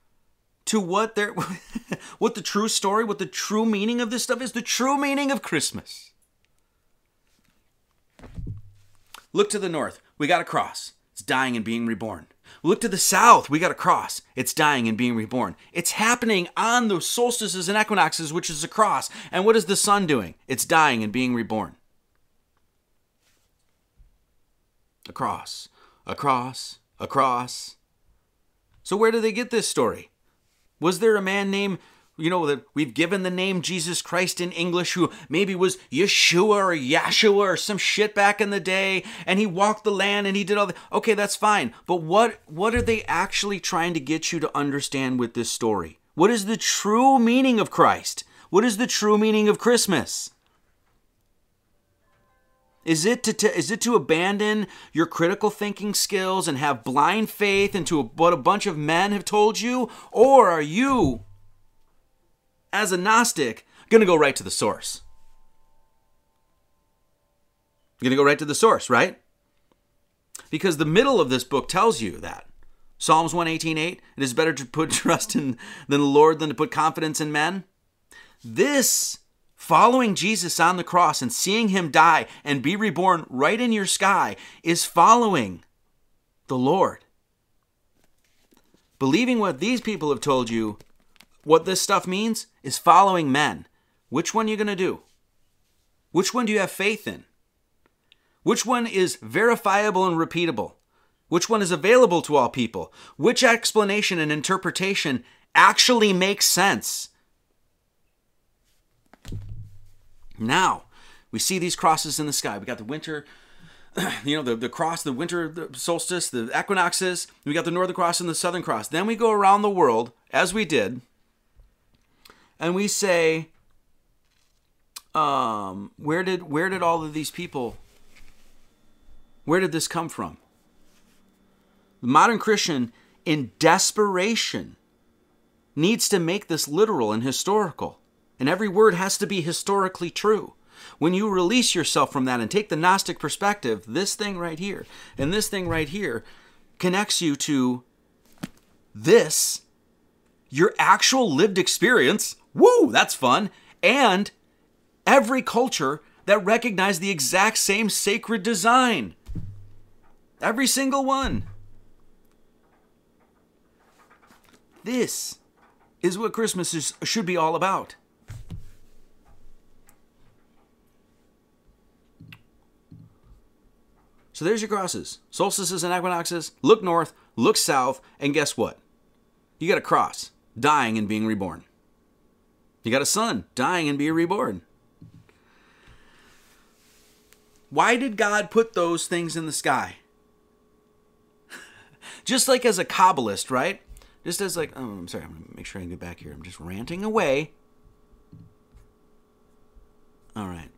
to what their [LAUGHS] what the true story, what the true meaning of this stuff is, the true meaning of Christmas. Look to the north. We got a cross. Dying and being reborn. Look to the south. We got a cross. It's dying and being reborn. It's happening on the solstices and equinoxes, which is a cross. And what is the sun doing? It's dying and being reborn. A cross, a cross, a cross. So, where do they get this story? Was there a man named you know, that we've given the name Jesus Christ in English, who maybe was Yeshua or Yahshua or some shit back in the day, and he walked the land and he did all that. Okay, that's fine. But what what are they actually trying to get you to understand with this story? What is the true meaning of Christ? What is the true meaning of Christmas? Is it to, to, is it to abandon your critical thinking skills and have blind faith into what a bunch of men have told you, or are you as a Gnostic, going to go right to the source. You're going to go right to the source, right? Because the middle of this book tells you that. Psalms 118.8, it is better to put [LAUGHS] trust in than the Lord than to put confidence in men. This, following Jesus on the cross and seeing him die and be reborn right in your sky, is following the Lord. Believing what these people have told you what this stuff means is following men. Which one are you going to do? Which one do you have faith in? Which one is verifiable and repeatable? Which one is available to all people? Which explanation and interpretation actually makes sense? Now, we see these crosses in the sky. We got the winter, [CLEARS THROAT] you know, the, the cross, the winter solstice, the equinoxes. We got the northern cross and the southern cross. Then we go around the world, as we did, and we say, um, where did where did all of these people? Where did this come from? The modern Christian, in desperation, needs to make this literal and historical, and every word has to be historically true. When you release yourself from that and take the Gnostic perspective, this thing right here and this thing right here connects you to this, your actual lived experience Woo, that's fun. And every culture that recognized the exact same sacred design. Every single one. This is what Christmas is, should be all about. So there's your crosses solstices and equinoxes. Look north, look south, and guess what? You got a cross dying and being reborn. You got a son dying and being reborn. Why did God put those things in the sky? [LAUGHS] just like as a Kabbalist, right? Just as like, oh, I'm sorry, I'm gonna make sure I can get back here. I'm just ranting away. All right.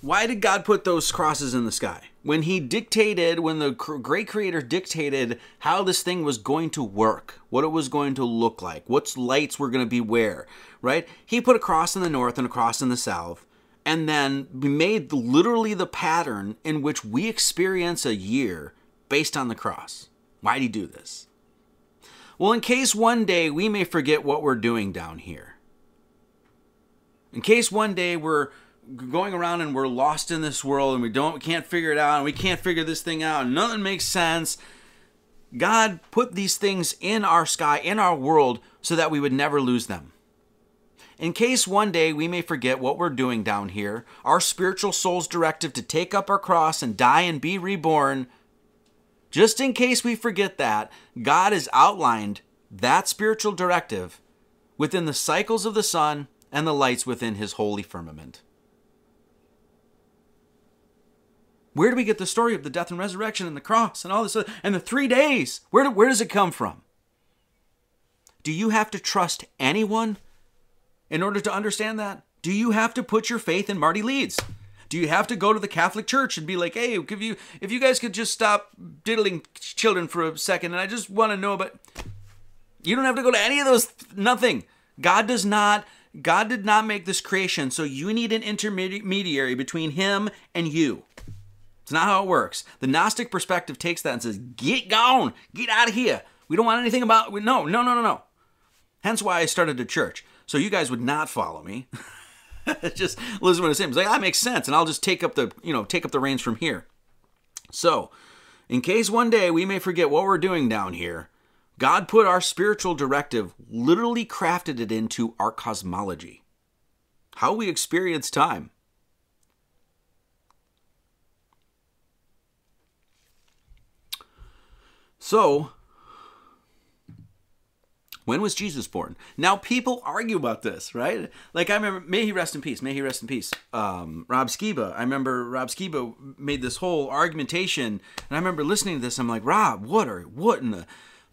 Why did God put those crosses in the sky? When He dictated, when the great Creator dictated how this thing was going to work, what it was going to look like, what lights were going to be where, right? He put a cross in the north and a cross in the south, and then made literally the pattern in which we experience a year based on the cross. Why did He do this? Well, in case one day we may forget what we're doing down here. In case one day we're going around and we're lost in this world and we don't we can't figure it out and we can't figure this thing out and nothing makes sense. God put these things in our sky in our world so that we would never lose them. In case one day we may forget what we're doing down here our spiritual soul's directive to take up our cross and die and be reborn just in case we forget that god has outlined that spiritual directive within the cycles of the sun and the lights within his holy firmament Where do we get the story of the death and resurrection and the cross and all this and the three days? Where, do, where does it come from? Do you have to trust anyone in order to understand that? Do you have to put your faith in Marty Leeds? Do you have to go to the Catholic Church and be like, hey, if you if you guys could just stop diddling children for a second, and I just want to know about you don't have to go to any of those nothing. God does not God did not make this creation, so you need an intermediary between him and you. It's not how it works. The Gnostic perspective takes that and says, get gone, get out of here. We don't want anything about, no, no, no, no, no. Hence why I started a church. So you guys would not follow me. [LAUGHS] just listen to what I'm saying. It's like, that makes sense. And I'll just take up the, you know, take up the reins from here. So, in case one day we may forget what we're doing down here, God put our spiritual directive, literally crafted it into our cosmology. How we experience time. So, when was Jesus born? Now people argue about this, right? Like I remember, may he rest in peace. May he rest in peace. Um, Rob Skiba. I remember Rob Skiba made this whole argumentation, and I remember listening to this. I'm like, Rob, what are what in the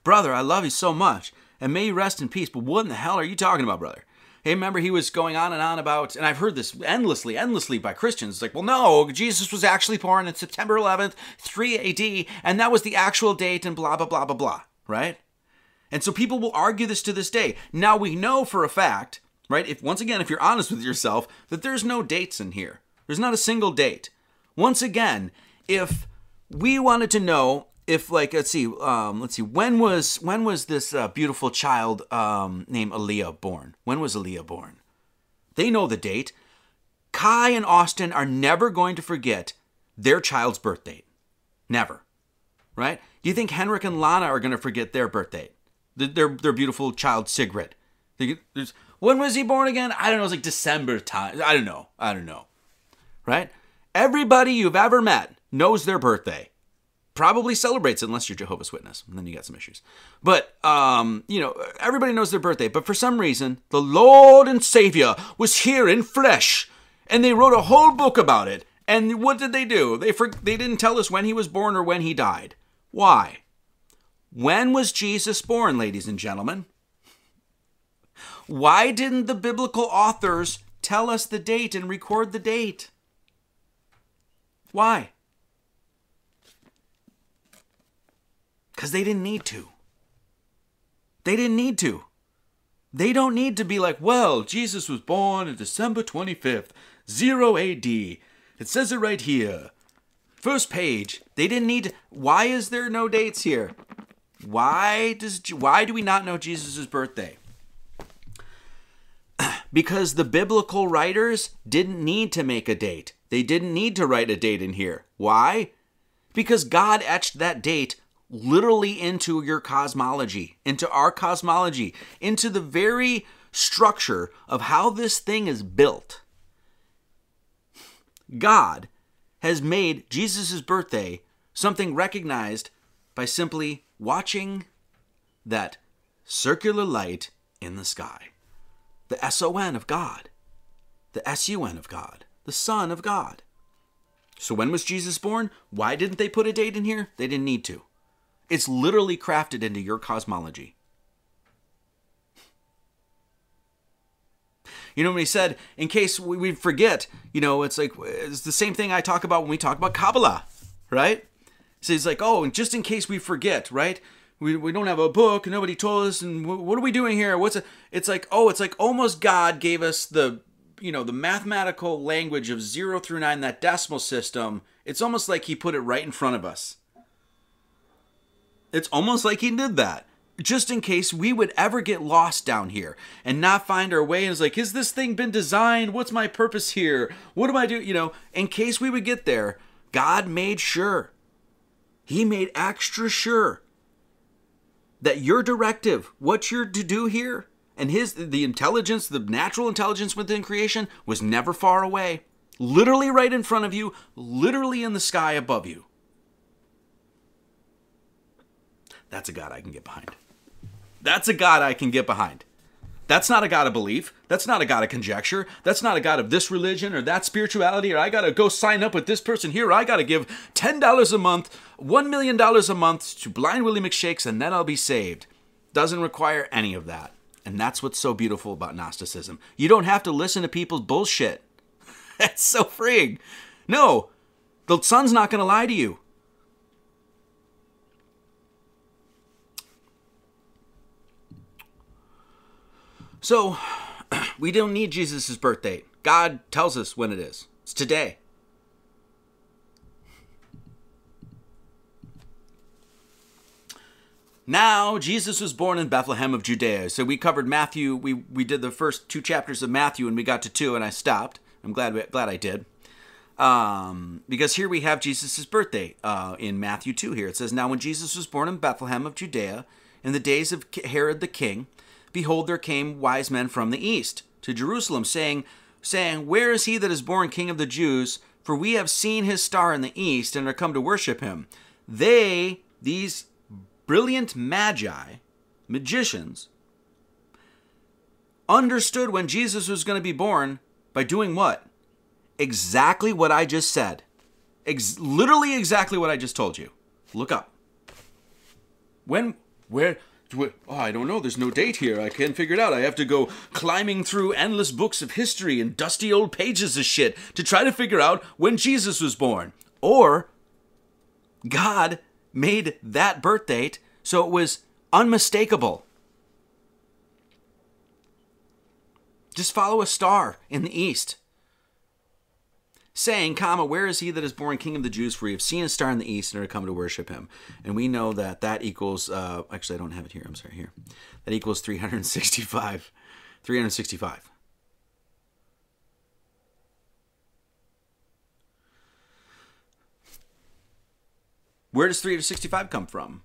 brother? I love you so much, and may you rest in peace. But what in the hell are you talking about, brother? Hey, remember he was going on and on about, and I've heard this endlessly, endlessly by Christians. It's like, well, no, Jesus was actually born on September 11th, 3 AD, and that was the actual date, and blah, blah, blah, blah, blah, right? And so people will argue this to this day. Now we know for a fact, right? If once again, if you're honest with yourself, that there's no dates in here. There's not a single date. Once again, if we wanted to know if like let's see um, let's see when was when was this uh, beautiful child um, named Aaliyah born? When was Aaliyah born? They know the date. Kai and Austin are never going to forget their child's birth date. Never. Right? Do you think Henrik and Lana are going to forget their birth date? Their, their beautiful child Sigrid. when was he born again? I don't know. It's like December time. I don't know. I don't know. Right? Everybody you've ever met knows their birthday probably celebrates it unless you're Jehovah's Witness, and then you got some issues. But um, you know, everybody knows their birthday, but for some reason, the Lord and Savior was here in flesh, and they wrote a whole book about it. And what did they do? They for, they didn't tell us when he was born or when he died. Why? When was Jesus born, ladies and gentlemen? Why didn't the biblical authors tell us the date and record the date? Why? Because they didn't need to. They didn't need to. They don't need to be like, well, Jesus was born on December 25th, 0 AD. It says it right here. First page. They didn't need to. Why is there no dates here? Why does why do we not know Jesus' birthday? [CLEARS THROAT] because the biblical writers didn't need to make a date. They didn't need to write a date in here. Why? Because God etched that date literally into your cosmology, into our cosmology, into the very structure of how this thing is built. God has made Jesus' birthday something recognized by simply watching that circular light in the sky. The S O N of God, the S U N of God, the Son of God. So when was Jesus born? Why didn't they put a date in here? They didn't need to. It's literally crafted into your cosmology. You know, when he said, in case we, we forget, you know, it's like, it's the same thing I talk about when we talk about Kabbalah, right? So he's like, oh, and just in case we forget, right? We, we don't have a book, nobody told us, and what are we doing here? What's it? It's like, oh, it's like almost God gave us the, you know, the mathematical language of zero through nine, that decimal system. It's almost like he put it right in front of us. It's almost like he did that just in case we would ever get lost down here and not find our way and it's like has this thing been designed? What's my purpose here? What am i doing you know in case we would get there god made sure. He made extra sure that your directive what you're to do here and his the intelligence the natural intelligence within creation was never far away. Literally right in front of you literally in the sky above you that's a god i can get behind that's a God I can get behind. That's not a God of belief. That's not a God of conjecture. That's not a God of this religion or that spirituality, or I got to go sign up with this person here, I got to give $10 a month, $1 million a month to Blind Willie McShakes, and then I'll be saved. Doesn't require any of that. And that's what's so beautiful about Gnosticism. You don't have to listen to people's bullshit. [LAUGHS] That's so freeing. No, the sun's not going to lie to you. So, [CLEARS THROAT] we don't need Jesus' birthday. God tells us when it is. It's today. Now, Jesus was born in Bethlehem of Judea. So we covered Matthew. We, we did the first two chapters of Matthew and we got to two and I stopped. I'm glad, glad I did. Um, because here we have Jesus' birthday uh, in Matthew 2 here. It says, Now when Jesus was born in Bethlehem of Judea, in the days of Herod the king, behold, there came wise men from the east to Jerusalem, saying, saying, Where is he that is born King of the Jews? For we have seen his star in the east and are come to worship him. They, these brilliant magi, magicians, understood when Jesus was going to be born by doing what? Exactly what I just said. Ex- literally exactly what I just told you. Look up. When, where, Oh, I don't know. There's no date here. I can't figure it out. I have to go climbing through endless books of history and dusty old pages of shit to try to figure out when Jesus was born. Or God made that birth date so it was unmistakable. Just follow a star in the east saying, comma, where is he that is born king of the Jews? For we have seen a star in the east and are come to worship him. And we know that that equals, uh, actually, I don't have it here. I'm sorry, here. That equals 365. 365. Where does 365 come from?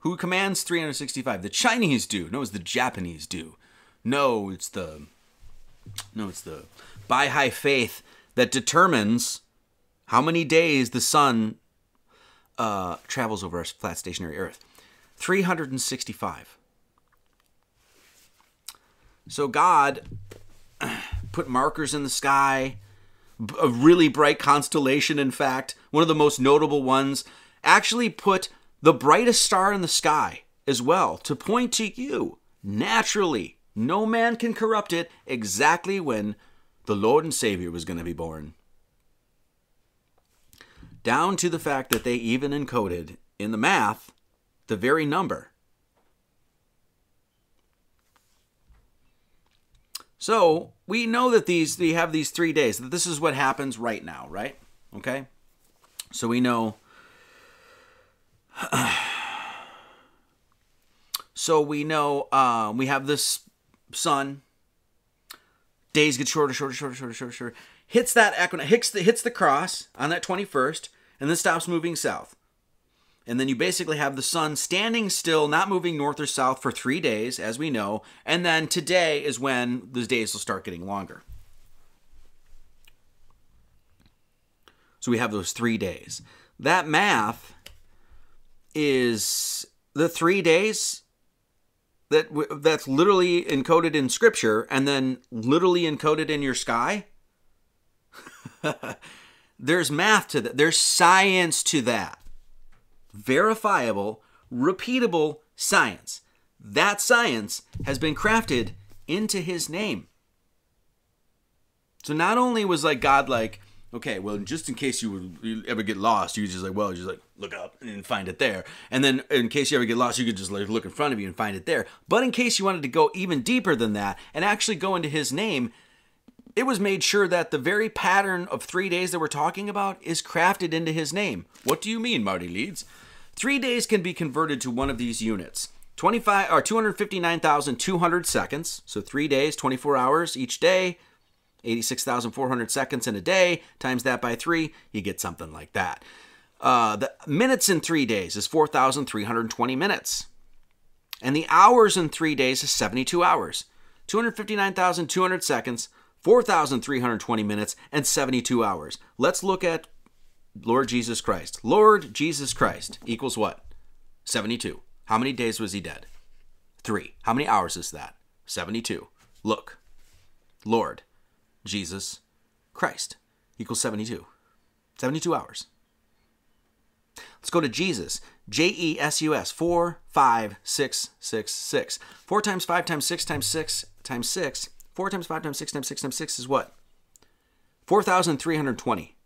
Who commands 365? The Chinese do. No, it's the Japanese do. No, it's the no, it's the Baha'i faith that determines how many days the sun uh, travels over a flat stationary Earth 365. So God [CLEARS THROAT] put markers in the sky, a really bright constellation, in fact, one of the most notable ones, actually put the brightest star in the sky as well to point to you naturally. No man can corrupt it exactly when the Lord and Savior was going to be born. Down to the fact that they even encoded in the math the very number. So we know that these we have these three days. That this is what happens right now, right? Okay. So we know. [SIGHS] so we know uh, we have this sun days get shorter, shorter, shorter, shorter, shorter, shorter. Hits that equinox, hits the hits the cross on that 21st, and then stops moving south. And then you basically have the sun standing still, not moving north or south for three days, as we know. And then today is when those days will start getting longer. So we have those three days. That math is the three days that w- that's literally encoded in scripture and then literally encoded in your sky. [LAUGHS] There's math to that. There's science to that. Verifiable, repeatable science. That science has been crafted into his name. So not only was like God like, okay, well, just in case you would you ever get lost, you just like, well, just like look up and find it there. And then in case you ever get lost, you could just like look in front of you and find it there. But in case you wanted to go even deeper than that and actually go into his name, it was made sure that the very pattern of three days that we're talking about is crafted into his name. What do you mean, Marty Leeds? Three days can be converted to one of these units. 25 or 259,200 seconds. So 3 days, 24 hours each day, 86,400 seconds in a day, times that by 3, you get something like that. Uh, the minutes in 3 days is 4,320 minutes. And the hours in 3 days is 72 hours. 259,200 seconds, 4,320 minutes, and 72 hours. Let's look at Lord Jesus Christ. Lord Jesus Christ equals what? 72. How many days was he dead? Three. How many hours is that? 72. Look. Lord Jesus Christ equals 72. 72 hours. Let's go to Jesus. J E S U S. 4, 5, 6, 6, 6. 4 times 5 times 6 times 6 times 6. 4 times 5 times 6 times 6 times 6 is what? 4,320.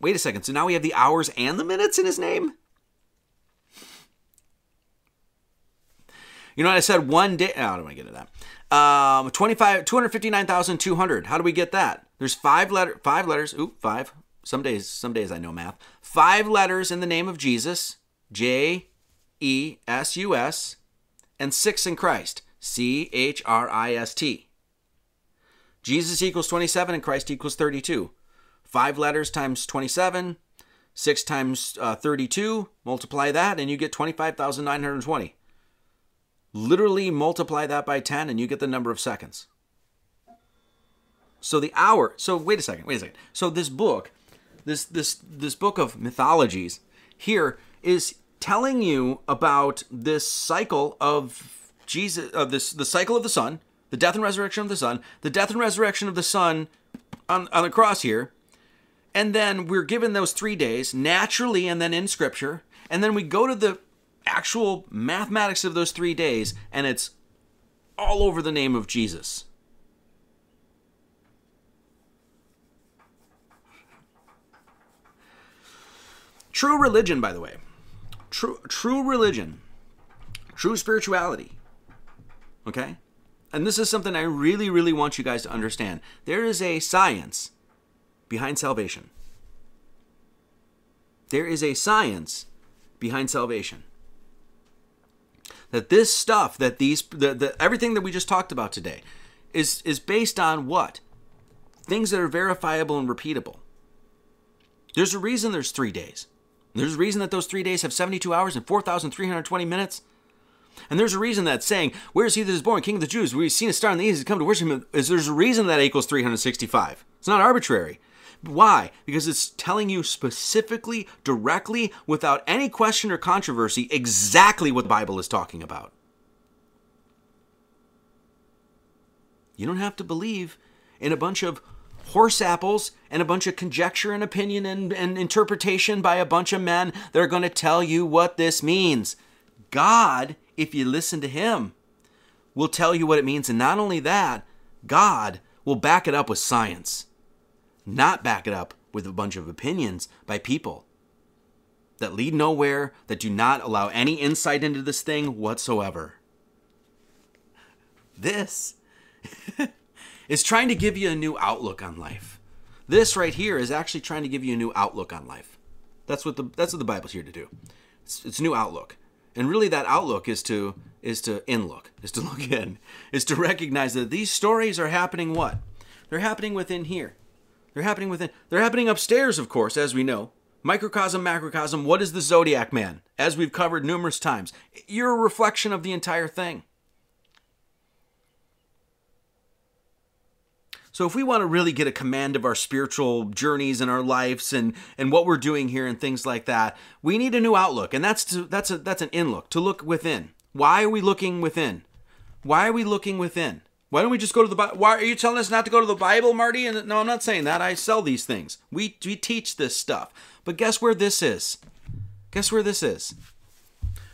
Wait a second. So now we have the hours and the minutes in his name? You know what I said? One day. Oh, how do I get to that? Um, 25, 259,200. How do we get that? There's five letter, five letters. Oop, five. Some days, some days I know math. Five letters in the name of Jesus. J, E, S, U, S, and six in Christ. C, H, R, I, S, T. Jesus equals 27 and Christ equals 32. Five letters times 27, six times uh, 32, multiply that, and you get 25,920. Literally multiply that by 10, and you get the number of seconds. So the hour. So wait a second. Wait a second. So this book, this this this book of mythologies, here is telling you about this cycle of Jesus, of this the cycle of the sun, the death and resurrection of the sun, the death and resurrection of the sun on on the cross here, and then we're given those three days naturally, and then in Scripture, and then we go to the actual mathematics of those three days, and it's all over the name of Jesus. True religion, by the way, true true religion, true spirituality. Okay? And this is something I really, really want you guys to understand. There is a science behind salvation. There is a science behind salvation. That this stuff, that these, the, the, everything that we just talked about today, is is based on what? Things that are verifiable and repeatable. There's a reason there's three days. There's a reason that those three days have 72 hours and 4,320 minutes. And there's a reason that saying, Where is he that is born, King of the Jews? We've seen a star in the east, come to worship him. Is there's a reason that equals 365. It's not arbitrary. Why? Because it's telling you specifically, directly, without any question or controversy, exactly what the Bible is talking about. You don't have to believe in a bunch of horse apples and a bunch of conjecture and opinion and, and interpretation by a bunch of men that are going to tell you what this means. God, if you listen to Him, will tell you what it means. And not only that, God will back it up with science, not back it up with a bunch of opinions by people that lead nowhere, that do not allow any insight into this thing whatsoever. This [LAUGHS] is trying to give you a new outlook on life. This right here is actually trying to give you a new outlook on life. That's what the that's what the Bible's here to do. It's, it's a new outlook, and really that outlook is to is to in look, is to [LAUGHS] look in, is to recognize that these stories are happening. What? They're happening within here. They're happening within. They're happening upstairs, of course, as we know. Microcosm, macrocosm. What is the zodiac man? As we've covered numerous times, you're a reflection of the entire thing. So if we want to really get a command of our spiritual journeys and our lives and and what we're doing here and things like that, we need a new outlook, and that's to, that's a that's an in look to look within. Why are we looking within? Why are we looking within? Why don't we just go to the Bible? Why are you telling us not to go to the Bible, Marty? And no, I'm not saying that. I sell these things. We we teach this stuff. But guess where this is? Guess where this is?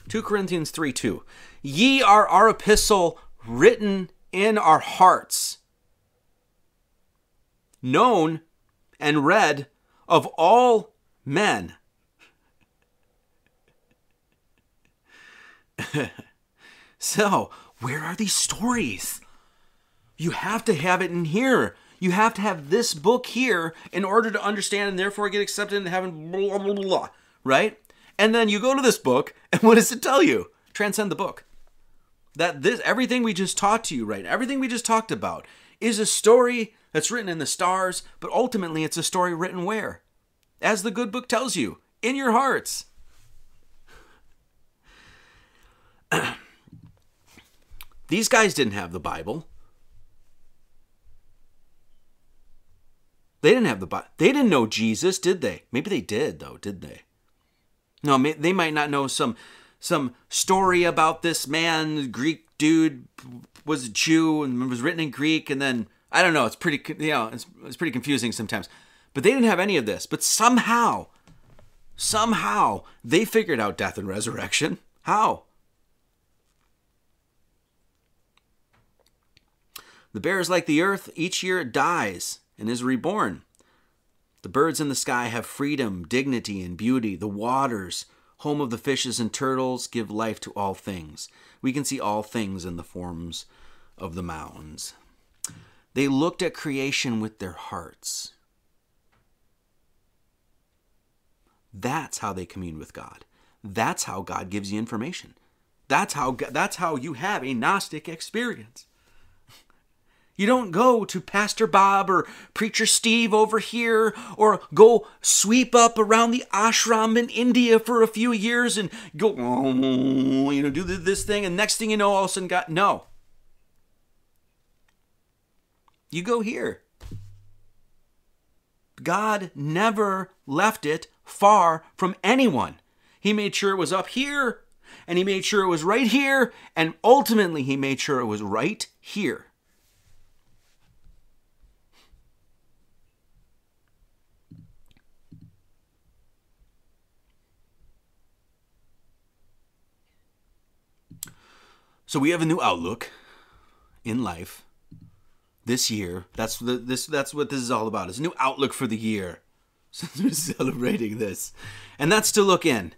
2 Corinthians 3 2. Ye are our epistle written in our hearts, known and read of all men. [LAUGHS] so, where are these stories? You have to have it in here. You have to have this book here in order to understand and therefore get accepted in heaven, blah, blah, blah, right? And then you go to this book, and [LAUGHS] what does it tell you? Transcend the book. That this everything we just taught to you, right? Everything we just talked about is a story that's written in the stars, but ultimately it's a story written where? As the good book tells you, in your hearts. [CLEARS THROAT] These guys didn't have the Bible. They didn't have the Bible. They didn't know Jesus, did they? Maybe they did, though, did they? No, they might not know some some story about this man, Greek dude, was a Jew and was written in Greek, and then I don't know. It's pretty, you know, it's, it's pretty confusing sometimes. But they didn't have any of this. But somehow, somehow they figured out death and resurrection. How? The bear is like the earth, each year it dies and is reborn. The birds in the sky have freedom, dignity, and beauty. The waters, home of the fishes and turtles, give life to all things. We can see all things in the forms of the mountains. They looked at creation with their hearts. That's how they commune with God. That's how God gives you information. That's how that's how you have a gnostic experience. You don't go to Pastor Bob or Preacher Steve over here or go sweep up around the ashram in India for a few years and go, oh, you know, do this thing. And next thing you know, all of a sudden, God, no. You go here. God never left it far from anyone. He made sure it was up here and he made sure it was right here and ultimately he made sure it was right here. So we have a new outlook in life this year. That's the this that's what this is all about. It's a new outlook for the year. [LAUGHS] So we're celebrating this. And that's to look in.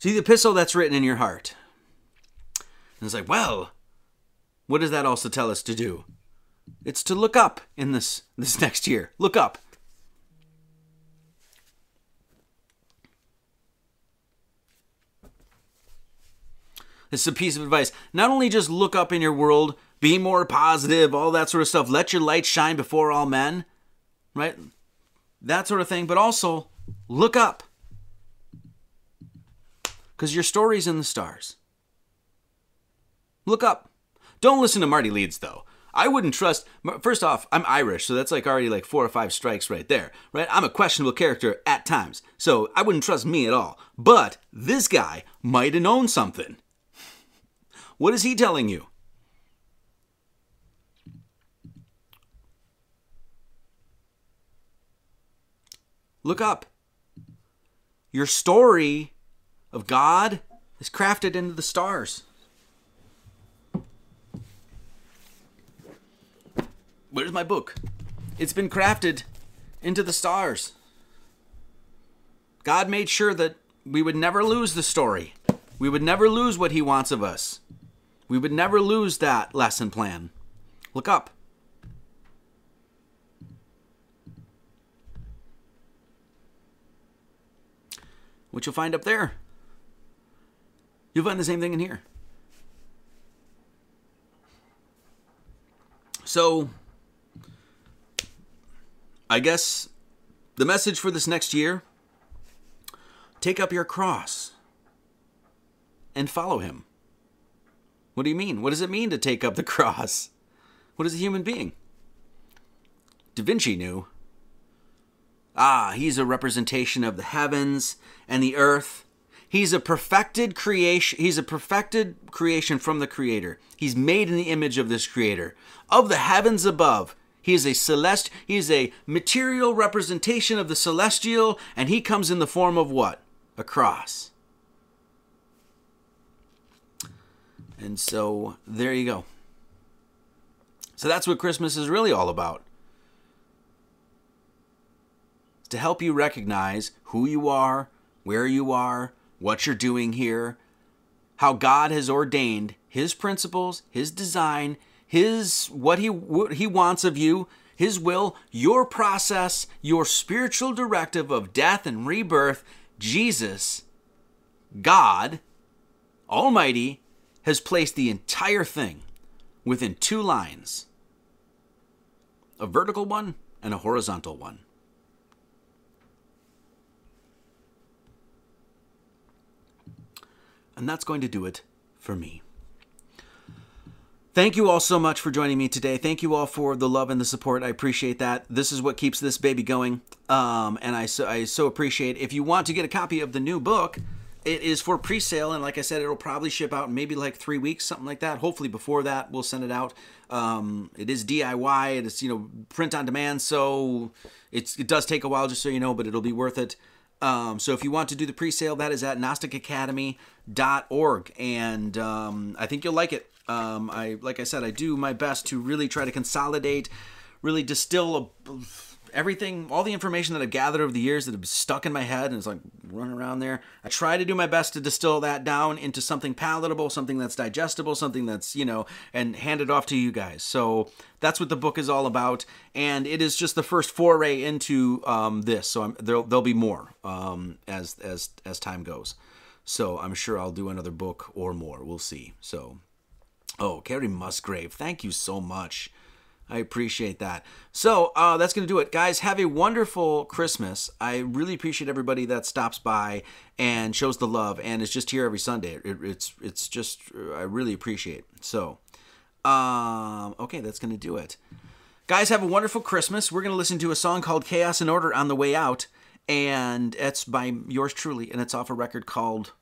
See the epistle that's written in your heart. And it's like, well, what does that also tell us to do? It's to look up in this this [LAUGHS] next year. Look up. This is a piece of advice. Not only just look up in your world, be more positive, all that sort of stuff. Let your light shine before all men, right? That sort of thing, but also look up. Because your story's in the stars. Look up. Don't listen to Marty Leeds, though. I wouldn't trust. First off, I'm Irish, so that's like already like four or five strikes right there, right? I'm a questionable character at times, so I wouldn't trust me at all. But this guy might have known something. What is he telling you? Look up. Your story of God is crafted into the stars. Where's my book? It's been crafted into the stars. God made sure that we would never lose the story. We would never lose what He wants of us. We would never lose that lesson plan. Look up. What you'll find up there, you'll find the same thing in here. So, I guess the message for this next year take up your cross and follow him. What do you mean? What does it mean to take up the cross? What is a human being? Da Vinci knew. Ah, he's a representation of the heavens and the earth. He's a perfected creation. He's a perfected creation from the creator. He's made in the image of this creator. Of the heavens above, he is a celest he is a material representation of the celestial and he comes in the form of what? A cross. And so there you go. So that's what Christmas is really all about. It's to help you recognize who you are, where you are, what you're doing here, how God has ordained his principles, his design, his what he what he wants of you, his will, your process, your spiritual directive of death and rebirth, Jesus, God Almighty has placed the entire thing within two lines. A vertical one and a horizontal one. And that's going to do it for me. Thank you all so much for joining me today. Thank you all for the love and the support. I appreciate that. This is what keeps this baby going. Um, and I so, I so appreciate If you want to get a copy of the new book, it is for pre-sale and like i said it'll probably ship out in maybe like three weeks something like that. Hopefully before that we'll send it out. Um, it is diy it is you know print on demand so it's, it does take a while just so you know but it'll be worth it. Um, so if you want to do the pre-sale that is at gnosticacademy.org and um, i think you'll like it. Um, I like I said, I do my best to really try to consolidate, really distill a, everything, all the information that I've gathered over the years that have stuck in my head and it's like running around there. I try to do my best to distill that down into something palatable, something that's digestible, something that's you know, and hand it off to you guys. So that's what the book is all about, and it is just the first foray into um, this. So I'm, there'll there'll be more um, as as as time goes. So I'm sure I'll do another book or more. We'll see. So Oh, Carrie Musgrave, thank you so much. I appreciate that. So uh, that's going to do it. Guys, have a wonderful Christmas. I really appreciate everybody that stops by and shows the love and is just here every Sunday. It, it's, it's just, I really appreciate it. So, um, okay, that's going to do it. Guys, have a wonderful Christmas. We're going to listen to a song called Chaos and Order on the way out. And it's by yours truly. And it's off a record called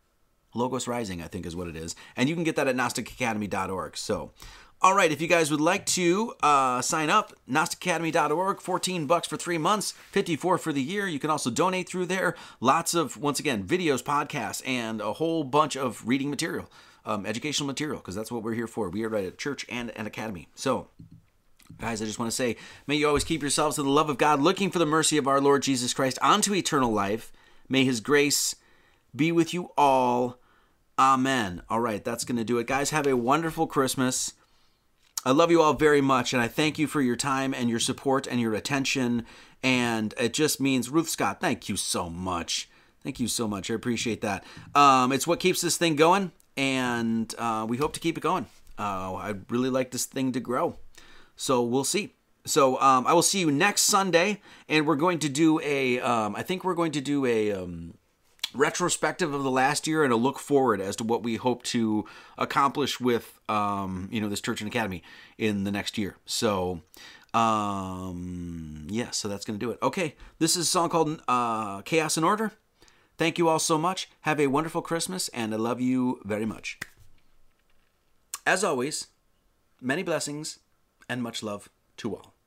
Logos Rising, I think is what it is. And you can get that at GnosticAcademy.org. So, all right, if you guys would like to uh, sign up, GnosticAcademy.org, 14 bucks for three months, 54 for the year. You can also donate through there. Lots of, once again, videos, podcasts, and a whole bunch of reading material, um, educational material, because that's what we're here for. We are right at church and an academy. So, Guys, I just want to say, may you always keep yourselves to the love of God, looking for the mercy of our Lord Jesus Christ unto eternal life. May his grace be with you all. Amen. All right, that's going to do it. Guys, have a wonderful Christmas. I love you all very much, and I thank you for your time and your support and your attention. And it just means, Ruth Scott, thank you so much. Thank you so much. I appreciate that. Um, it's what keeps this thing going, and uh, we hope to keep it going. Uh, I'd really like this thing to grow. So we'll see. So um, I will see you next Sunday, and we're going to do a. Um, I think we're going to do a. Um, retrospective of the last year and a look forward as to what we hope to accomplish with um, you know this church and academy in the next year. So um yeah so that's gonna do it. Okay this is a song called uh, chaos and order. Thank you all so much. Have a wonderful christmas and i love you very much. As always many blessings and much love to all